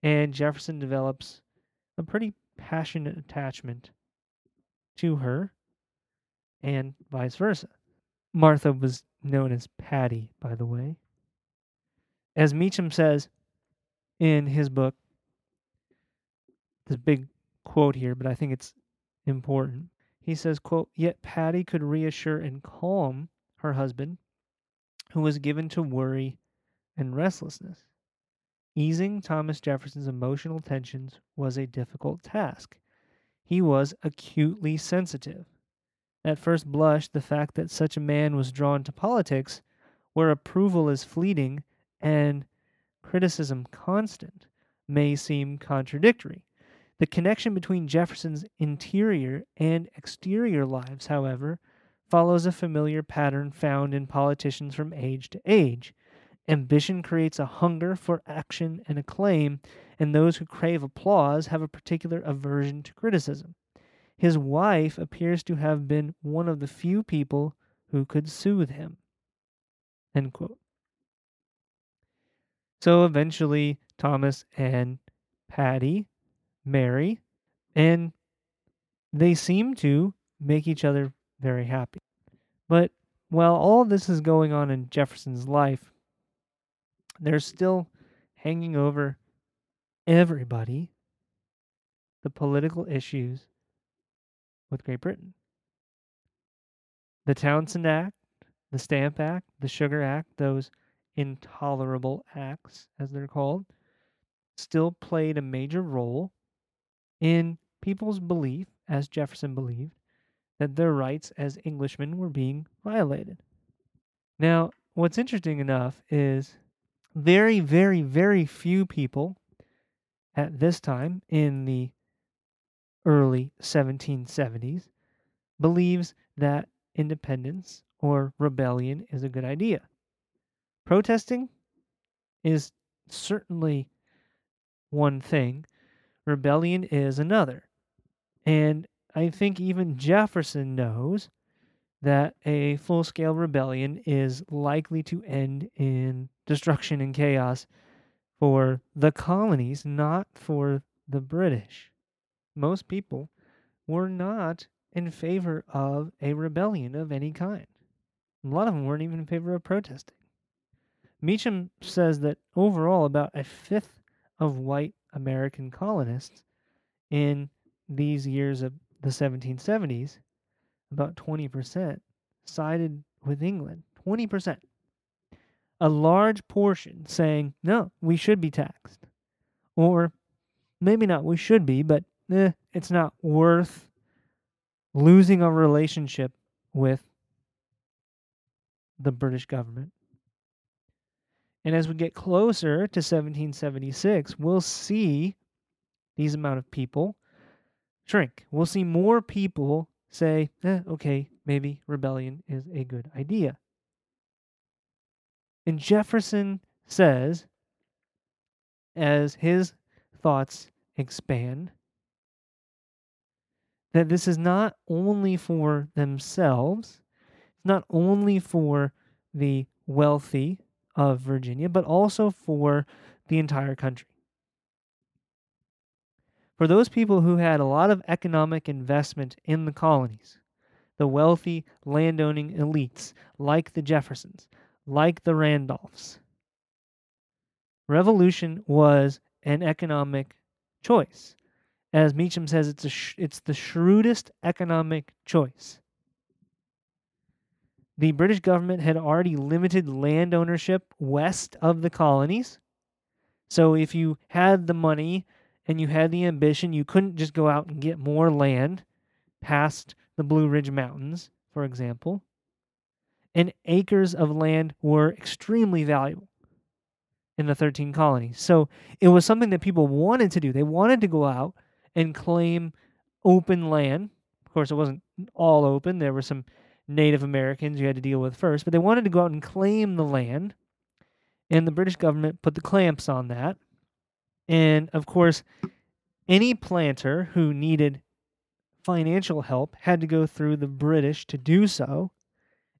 S2: and Jefferson develops a pretty passionate attachment to her, and vice versa. Martha was known as Patty, by the way. As Meacham says in his book, this big quote here, but I think it's important. He says, quote, Yet Patty could reassure and calm her husband, who was given to worry and restlessness. Easing Thomas Jefferson's emotional tensions was a difficult task. He was acutely sensitive. At first blush, the fact that such a man was drawn to politics, where approval is fleeting and criticism constant, may seem contradictory. The connection between Jefferson's interior and exterior lives, however, follows a familiar pattern found in politicians from age to age. Ambition creates a hunger for action and acclaim, and those who crave applause have a particular aversion to criticism. His wife appears to have been one of the few people who could soothe him. So eventually, Thomas and Patty marry, and they seem to make each other very happy. But while all this is going on in Jefferson's life, there's still hanging over everybody the political issues with Great Britain. The Townshend Act, the Stamp Act, the Sugar Act, those intolerable acts, as they're called, still played a major role in people's belief, as Jefferson believed, that their rights as Englishmen were being violated. Now, what's interesting enough is very, very, very few people at this time in the early 1770s believes that independence or rebellion is a good idea. Protesting is certainly one thing, rebellion is another. And I think even Jefferson knows that a full scale rebellion is likely to end in destruction and chaos for the colonies, not for the British. Most people were not in favor of a rebellion of any kind. A lot of them weren't even in favor of protesting. Meacham says that overall, about a fifth of white American colonists in these years of the 1770s, about 20%, sided with England. 20%. A large portion saying, no, we should be taxed. Or maybe not, we should be, but eh, it's not worth losing our relationship with the British government. And as we get closer to 1776, we'll see these amount of people shrink. We'll see more people say, eh, okay, maybe rebellion is a good idea. And Jefferson says, as his thoughts expand, that this is not only for themselves, it's not only for the wealthy of Virginia, but also for the entire country. For those people who had a lot of economic investment in the colonies, the wealthy landowning elites like the Jeffersons, like the Randolphs, revolution was an economic choice. As Meacham says, it's, sh- it's the shrewdest economic choice the British government had already limited land ownership west of the colonies. So if you had the money and you had the ambition, you couldn't just go out and get more land past the Blue Ridge Mountains, for example. And acres of land were extremely valuable in the 13 colonies. So it was something that people wanted to do. They wanted to go out and claim open land. Of course, it wasn't all open, there were some Native Americans you had to deal with first, but they wanted to go out and claim the land. And the British government put the clamps on that. And of course, any planter who needed financial help had to go through the British to do so.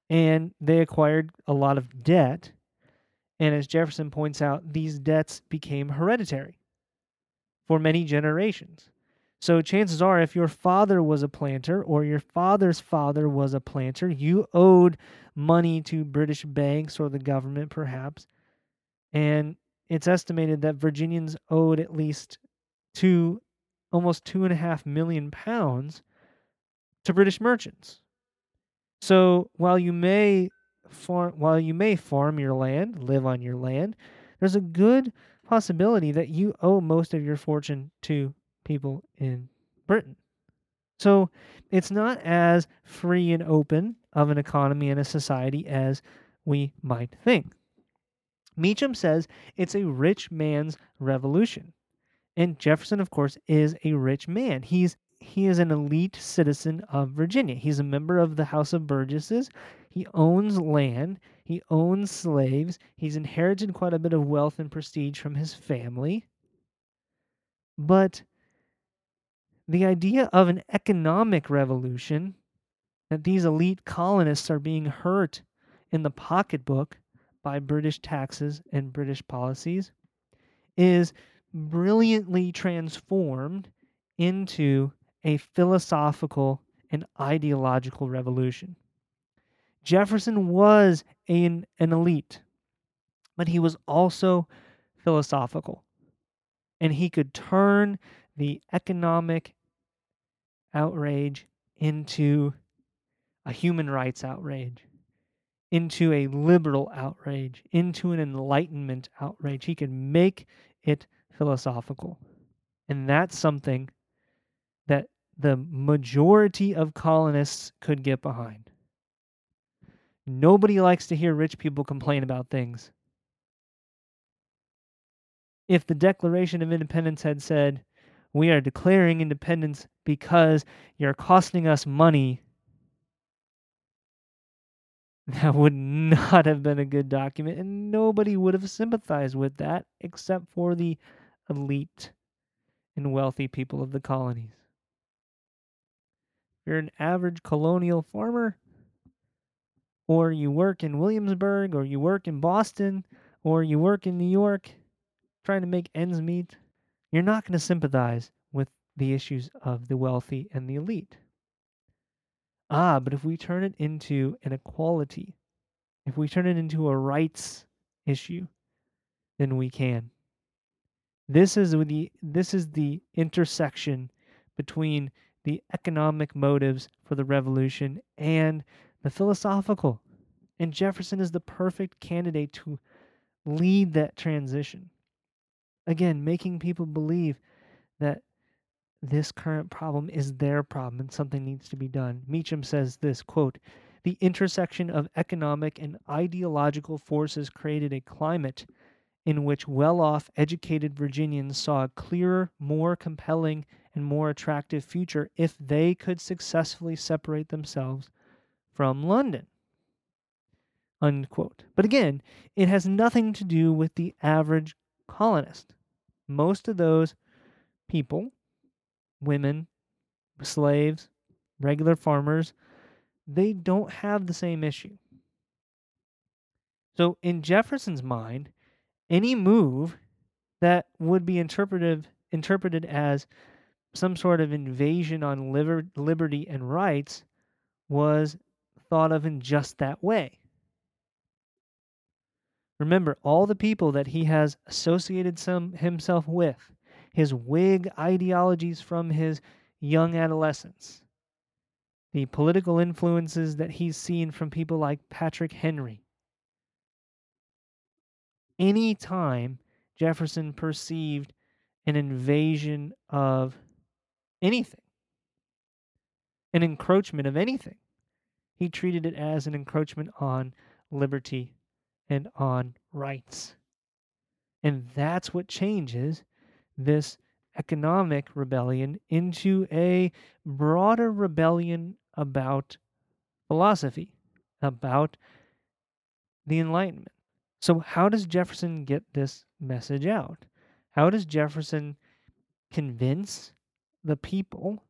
S2: and they acquired a lot of debt. And as Jefferson points out, these debts became hereditary for many generations. So chances are, if your father was a planter or your father's father was a planter, you owed money to British banks or the government, perhaps. And it's estimated that Virginians owed at least two, almost two and a half million pounds to British merchants. So while you may farm, while you may farm your land, live on your land, there's a good possibility that you owe most of your fortune to people in Britain. So it's not as free and open of an economy and a society as we might think. Meacham says it's a rich man's revolution. And Jefferson, of course, is a rich man. He's he is an elite citizen of Virginia. He's a member of the House of Burgesses. He owns land. He owns slaves. He's inherited quite a bit of wealth and prestige from his family. But the idea of an economic revolution, that these elite colonists are being hurt in the pocketbook by British taxes and British policies, is brilliantly transformed into a philosophical and ideological revolution. Jefferson was an, an elite, but he was also philosophical. And he could turn the economic outrage into a human rights outrage, into a liberal outrage, into an enlightenment outrage. He could make it philosophical. And that's something that the majority of colonists could get behind. Nobody likes to hear rich people complain about things. If the Declaration of Independence had said, we are declaring independence because you're costing us money. That would not have been a good document, and nobody would have sympathized with that except for the elite and wealthy people of the colonies. If you're an average colonial farmer, or you work in Williamsburg, or you work in Boston, or you work in New York trying to make ends meet, you're not going to sympathize the issues of the wealthy and the elite. Ah, but if we turn it into an equality, if we turn it into a rights issue, then we can. This is the this is the intersection between the economic motives for the revolution and the philosophical. And Jefferson is the perfect candidate to lead that transition. Again, making people believe that this current problem is their problem and something needs to be done. Meacham says this quote, the intersection of economic and ideological forces created a climate in which well off, educated Virginians saw a clearer, more compelling, and more attractive future if they could successfully separate themselves from London. Unquote. But again, it has nothing to do with the average colonist. Most of those people, women, slaves, regular farmers, they don't have the same issue. So, in Jefferson's mind, any move that would be interpreted interpreted as some sort of invasion on liber- liberty and rights was thought of in just that way. Remember, all the people that he has associated some, himself with, his Whig ideologies from his young adolescence, the political influences that he's seen from people like Patrick Henry. Any time Jefferson perceived an invasion of anything, an encroachment of anything, he treated it as an encroachment on liberty and on rights. And that's what changes this economic rebellion into a broader rebellion about philosophy, about the Enlightenment. So, how does Jefferson get this message out? How does Jefferson convince the people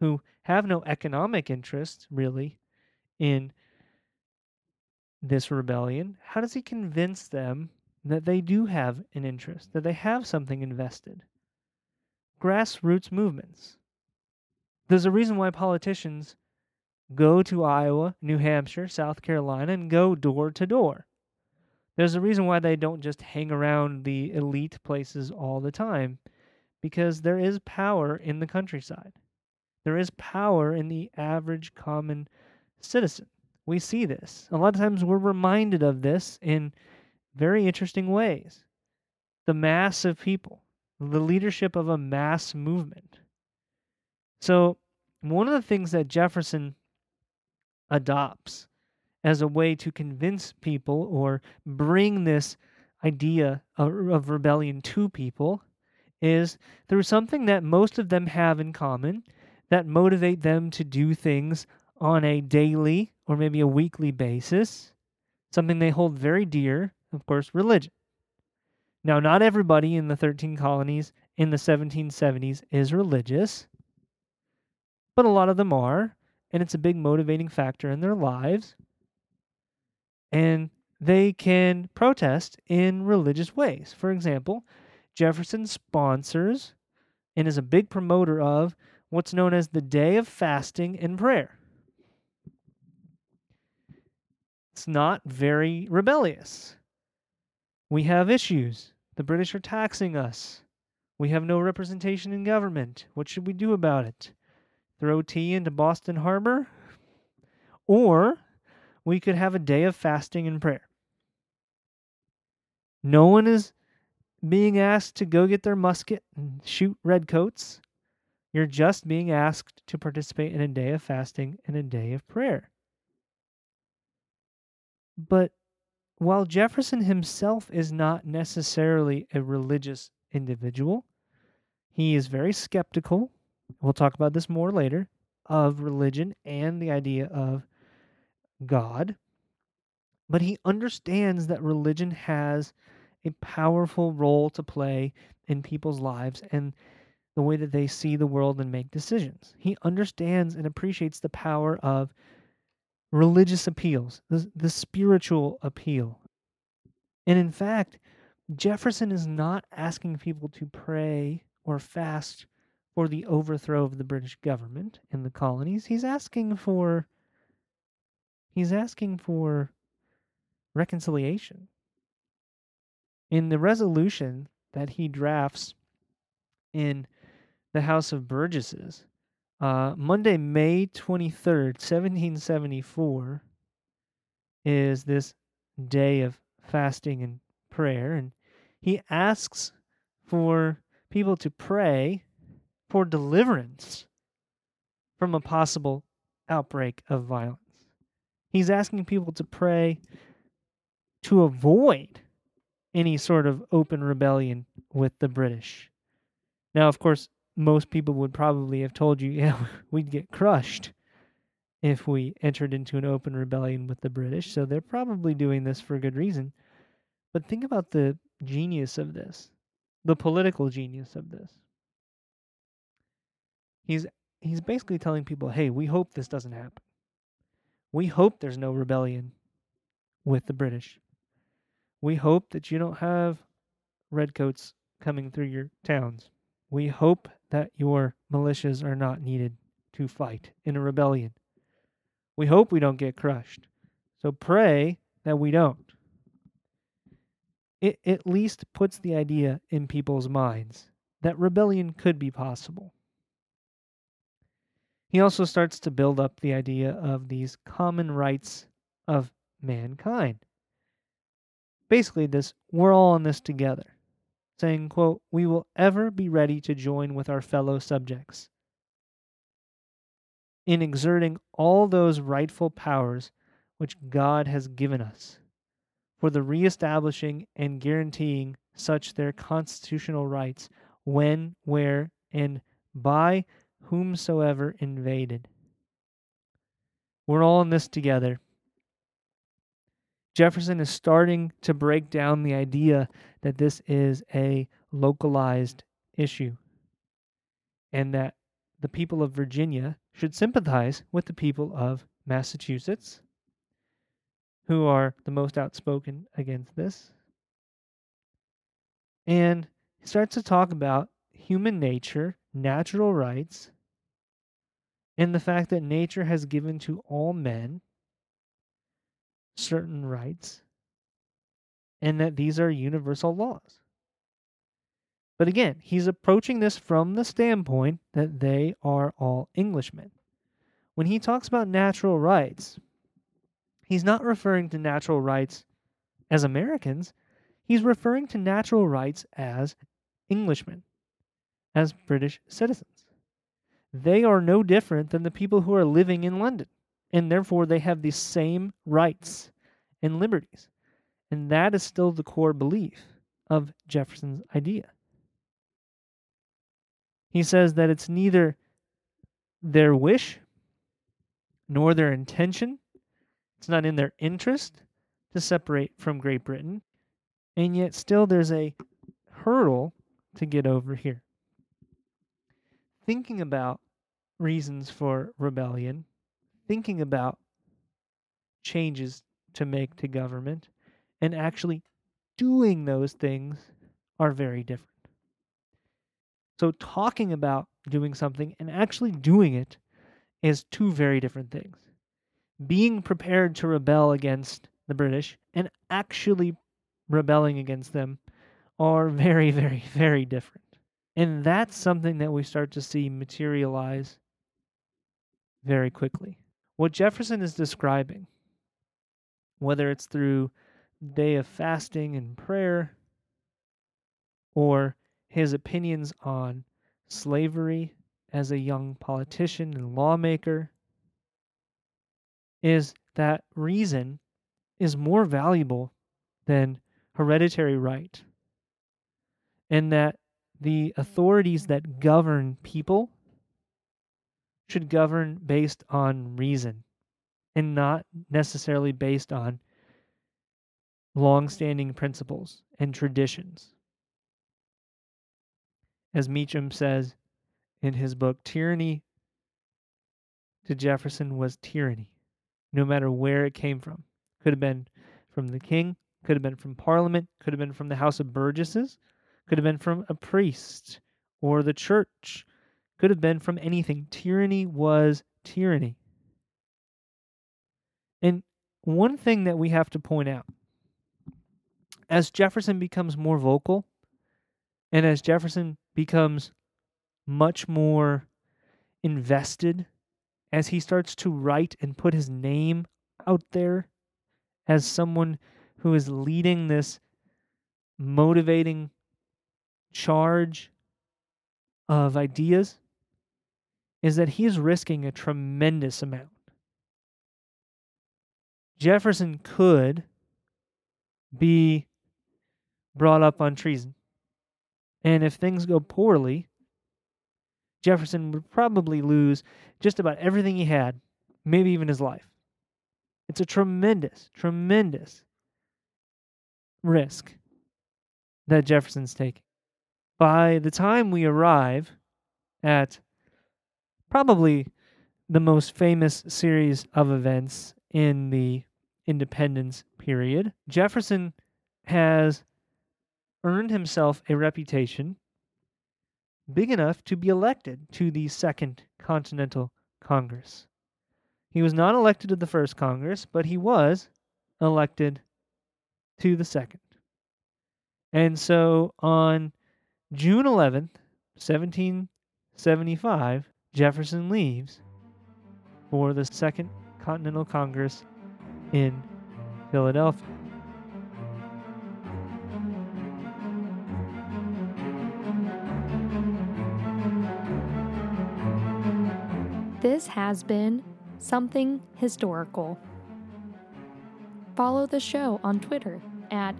S2: who have no economic interest really in this rebellion, how does he convince them that they do have an interest, that they have something invested? Grassroots movements. There's a reason why politicians go to Iowa, New Hampshire, South Carolina, and go door to door. There's a reason why they don't just hang around the elite places all the time, because there is power in the countryside. There is power in the average common citizen. We see this. A lot of times we're reminded of this in very interesting ways. The mass of people, the leadership of a mass movement. So, one of the things that Jefferson adopts as a way to convince people or bring this idea of, rebellion to people is through something that most of them have in common that motivate them to do things on a daily or maybe a weekly basis, something they hold very dear, of course, religion. Now, not everybody in the 13 colonies in the 1770s is religious, but a lot of them are, and it's a big motivating factor in their lives. And they can protest in religious ways. For example, Jefferson sponsors and is a big promoter of what's known as the Day of Fasting and Prayer. It's not very rebellious. We have issues. The British are taxing us. We have no representation in government. What should we do about it? Throw tea into Boston Harbor? Or we could have a day of fasting and prayer. No one is being asked to go get their musket and shoot redcoats. You're just being asked to participate in a day of fasting and a day of prayer. But while Jefferson himself is not necessarily a religious individual, he is very skeptical. We'll talk about this more later of religion and the idea of God. But he understands that religion has a powerful role to play in people's lives and the way that they see the world and make decisions. He understands and appreciates the power of religious appeals, the, the spiritual appeal. And in fact, Jefferson is not asking people to pray or fast for the overthrow of the British government in the colonies. He's asking for he's asking for reconciliation. In the resolution that he drafts in the House of Burgesses, uh, Monday, May 23rd, 1774, is this day of fasting and prayer. And he asks for people to pray for deliverance from a possible outbreak of violence. He's asking people to pray to avoid any sort of open rebellion with the British. Now, of course, most people would probably have told you, yeah, we'd get crushed if we entered into an open rebellion with the British. So they're probably doing this for a good reason. But think about the genius of this, the political genius of this. He's he's basically telling people, "Hey, we hope this doesn't happen. We hope there's no rebellion with the British. We hope that you don't have redcoats coming through your towns. We hope that your militias are not needed to fight in a rebellion. We hope we don't get crushed. So pray that we don't. It at least puts the idea in people's minds that rebellion could be possible. He also starts to build up the idea of these common rights of mankind. Basically, this we're all in this together saying, quote, We will ever be ready to join with our fellow subjects in exerting all those rightful powers which God has given us for the reestablishing and guaranteeing such their constitutional rights when, where, and by whomsoever invaded. We're all in this together. Jefferson is starting to break down the idea that this is a localized issue and that the people of Virginia should sympathize with the people of Massachusetts, who are the most outspoken against this. And he starts to talk about human nature, natural rights, and the fact that nature has given to all men certain rights, and that these are universal laws. But again, he's approaching this from the standpoint that they are all Englishmen. When he talks about natural rights, he's not referring to natural rights as Americans, he's referring to natural rights as Englishmen, as British citizens. They are no different than the people who are living in London, and therefore they have the same rights and liberties. And that is still the core belief of Jefferson's idea. He says that it's neither their wish nor their intention, it's not in their interest to separate from Great Britain, and yet still there's a hurdle to get over here. Thinking about reasons for rebellion, thinking about changes to make to government, and actually doing those things are very different. So, talking about doing something and actually doing it is two very different things. Being prepared to rebel against the British and actually rebelling against them are very, very, very different. And that's something that we start to see materialize very quickly. What Jefferson is describing, whether it's through day of fasting and prayer or his opinions on slavery as a young politician and lawmaker, is that reason is more valuable than hereditary right, and that the authorities that govern people should govern based on reason and not necessarily based on long-standing principles and traditions. As Meacham says in his book, tyranny to Jefferson was tyranny, no matter where it came from. Could have been from the king, could have been from parliament, could have been from the House of Burgesses, could have been from a priest or the church, could have been from anything. Tyranny was tyranny. And one thing that we have to point out as Jefferson becomes more vocal and as Jefferson becomes much more invested, as he starts to write and put his name out there as someone who is leading this motivating charge of ideas is that he's risking a tremendous amount. Jefferson could be brought up on treason. And if things go poorly, Jefferson would probably lose just about everything he had, maybe even his life. It's a tremendous, tremendous risk that Jefferson's taking. By the time we arrive at probably the most famous series of events in the independence period, Jefferson has earned himself a reputation big enough to be elected to the Second Continental Congress. He was not elected to the First Congress, but he was elected to the Second. And so on June 11th, 1775, Jefferson leaves for the Second Continental Congress in Philadelphia.
S1: This has been Something Historical. Follow the show on Twitter at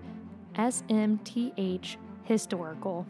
S1: SMTH Historical.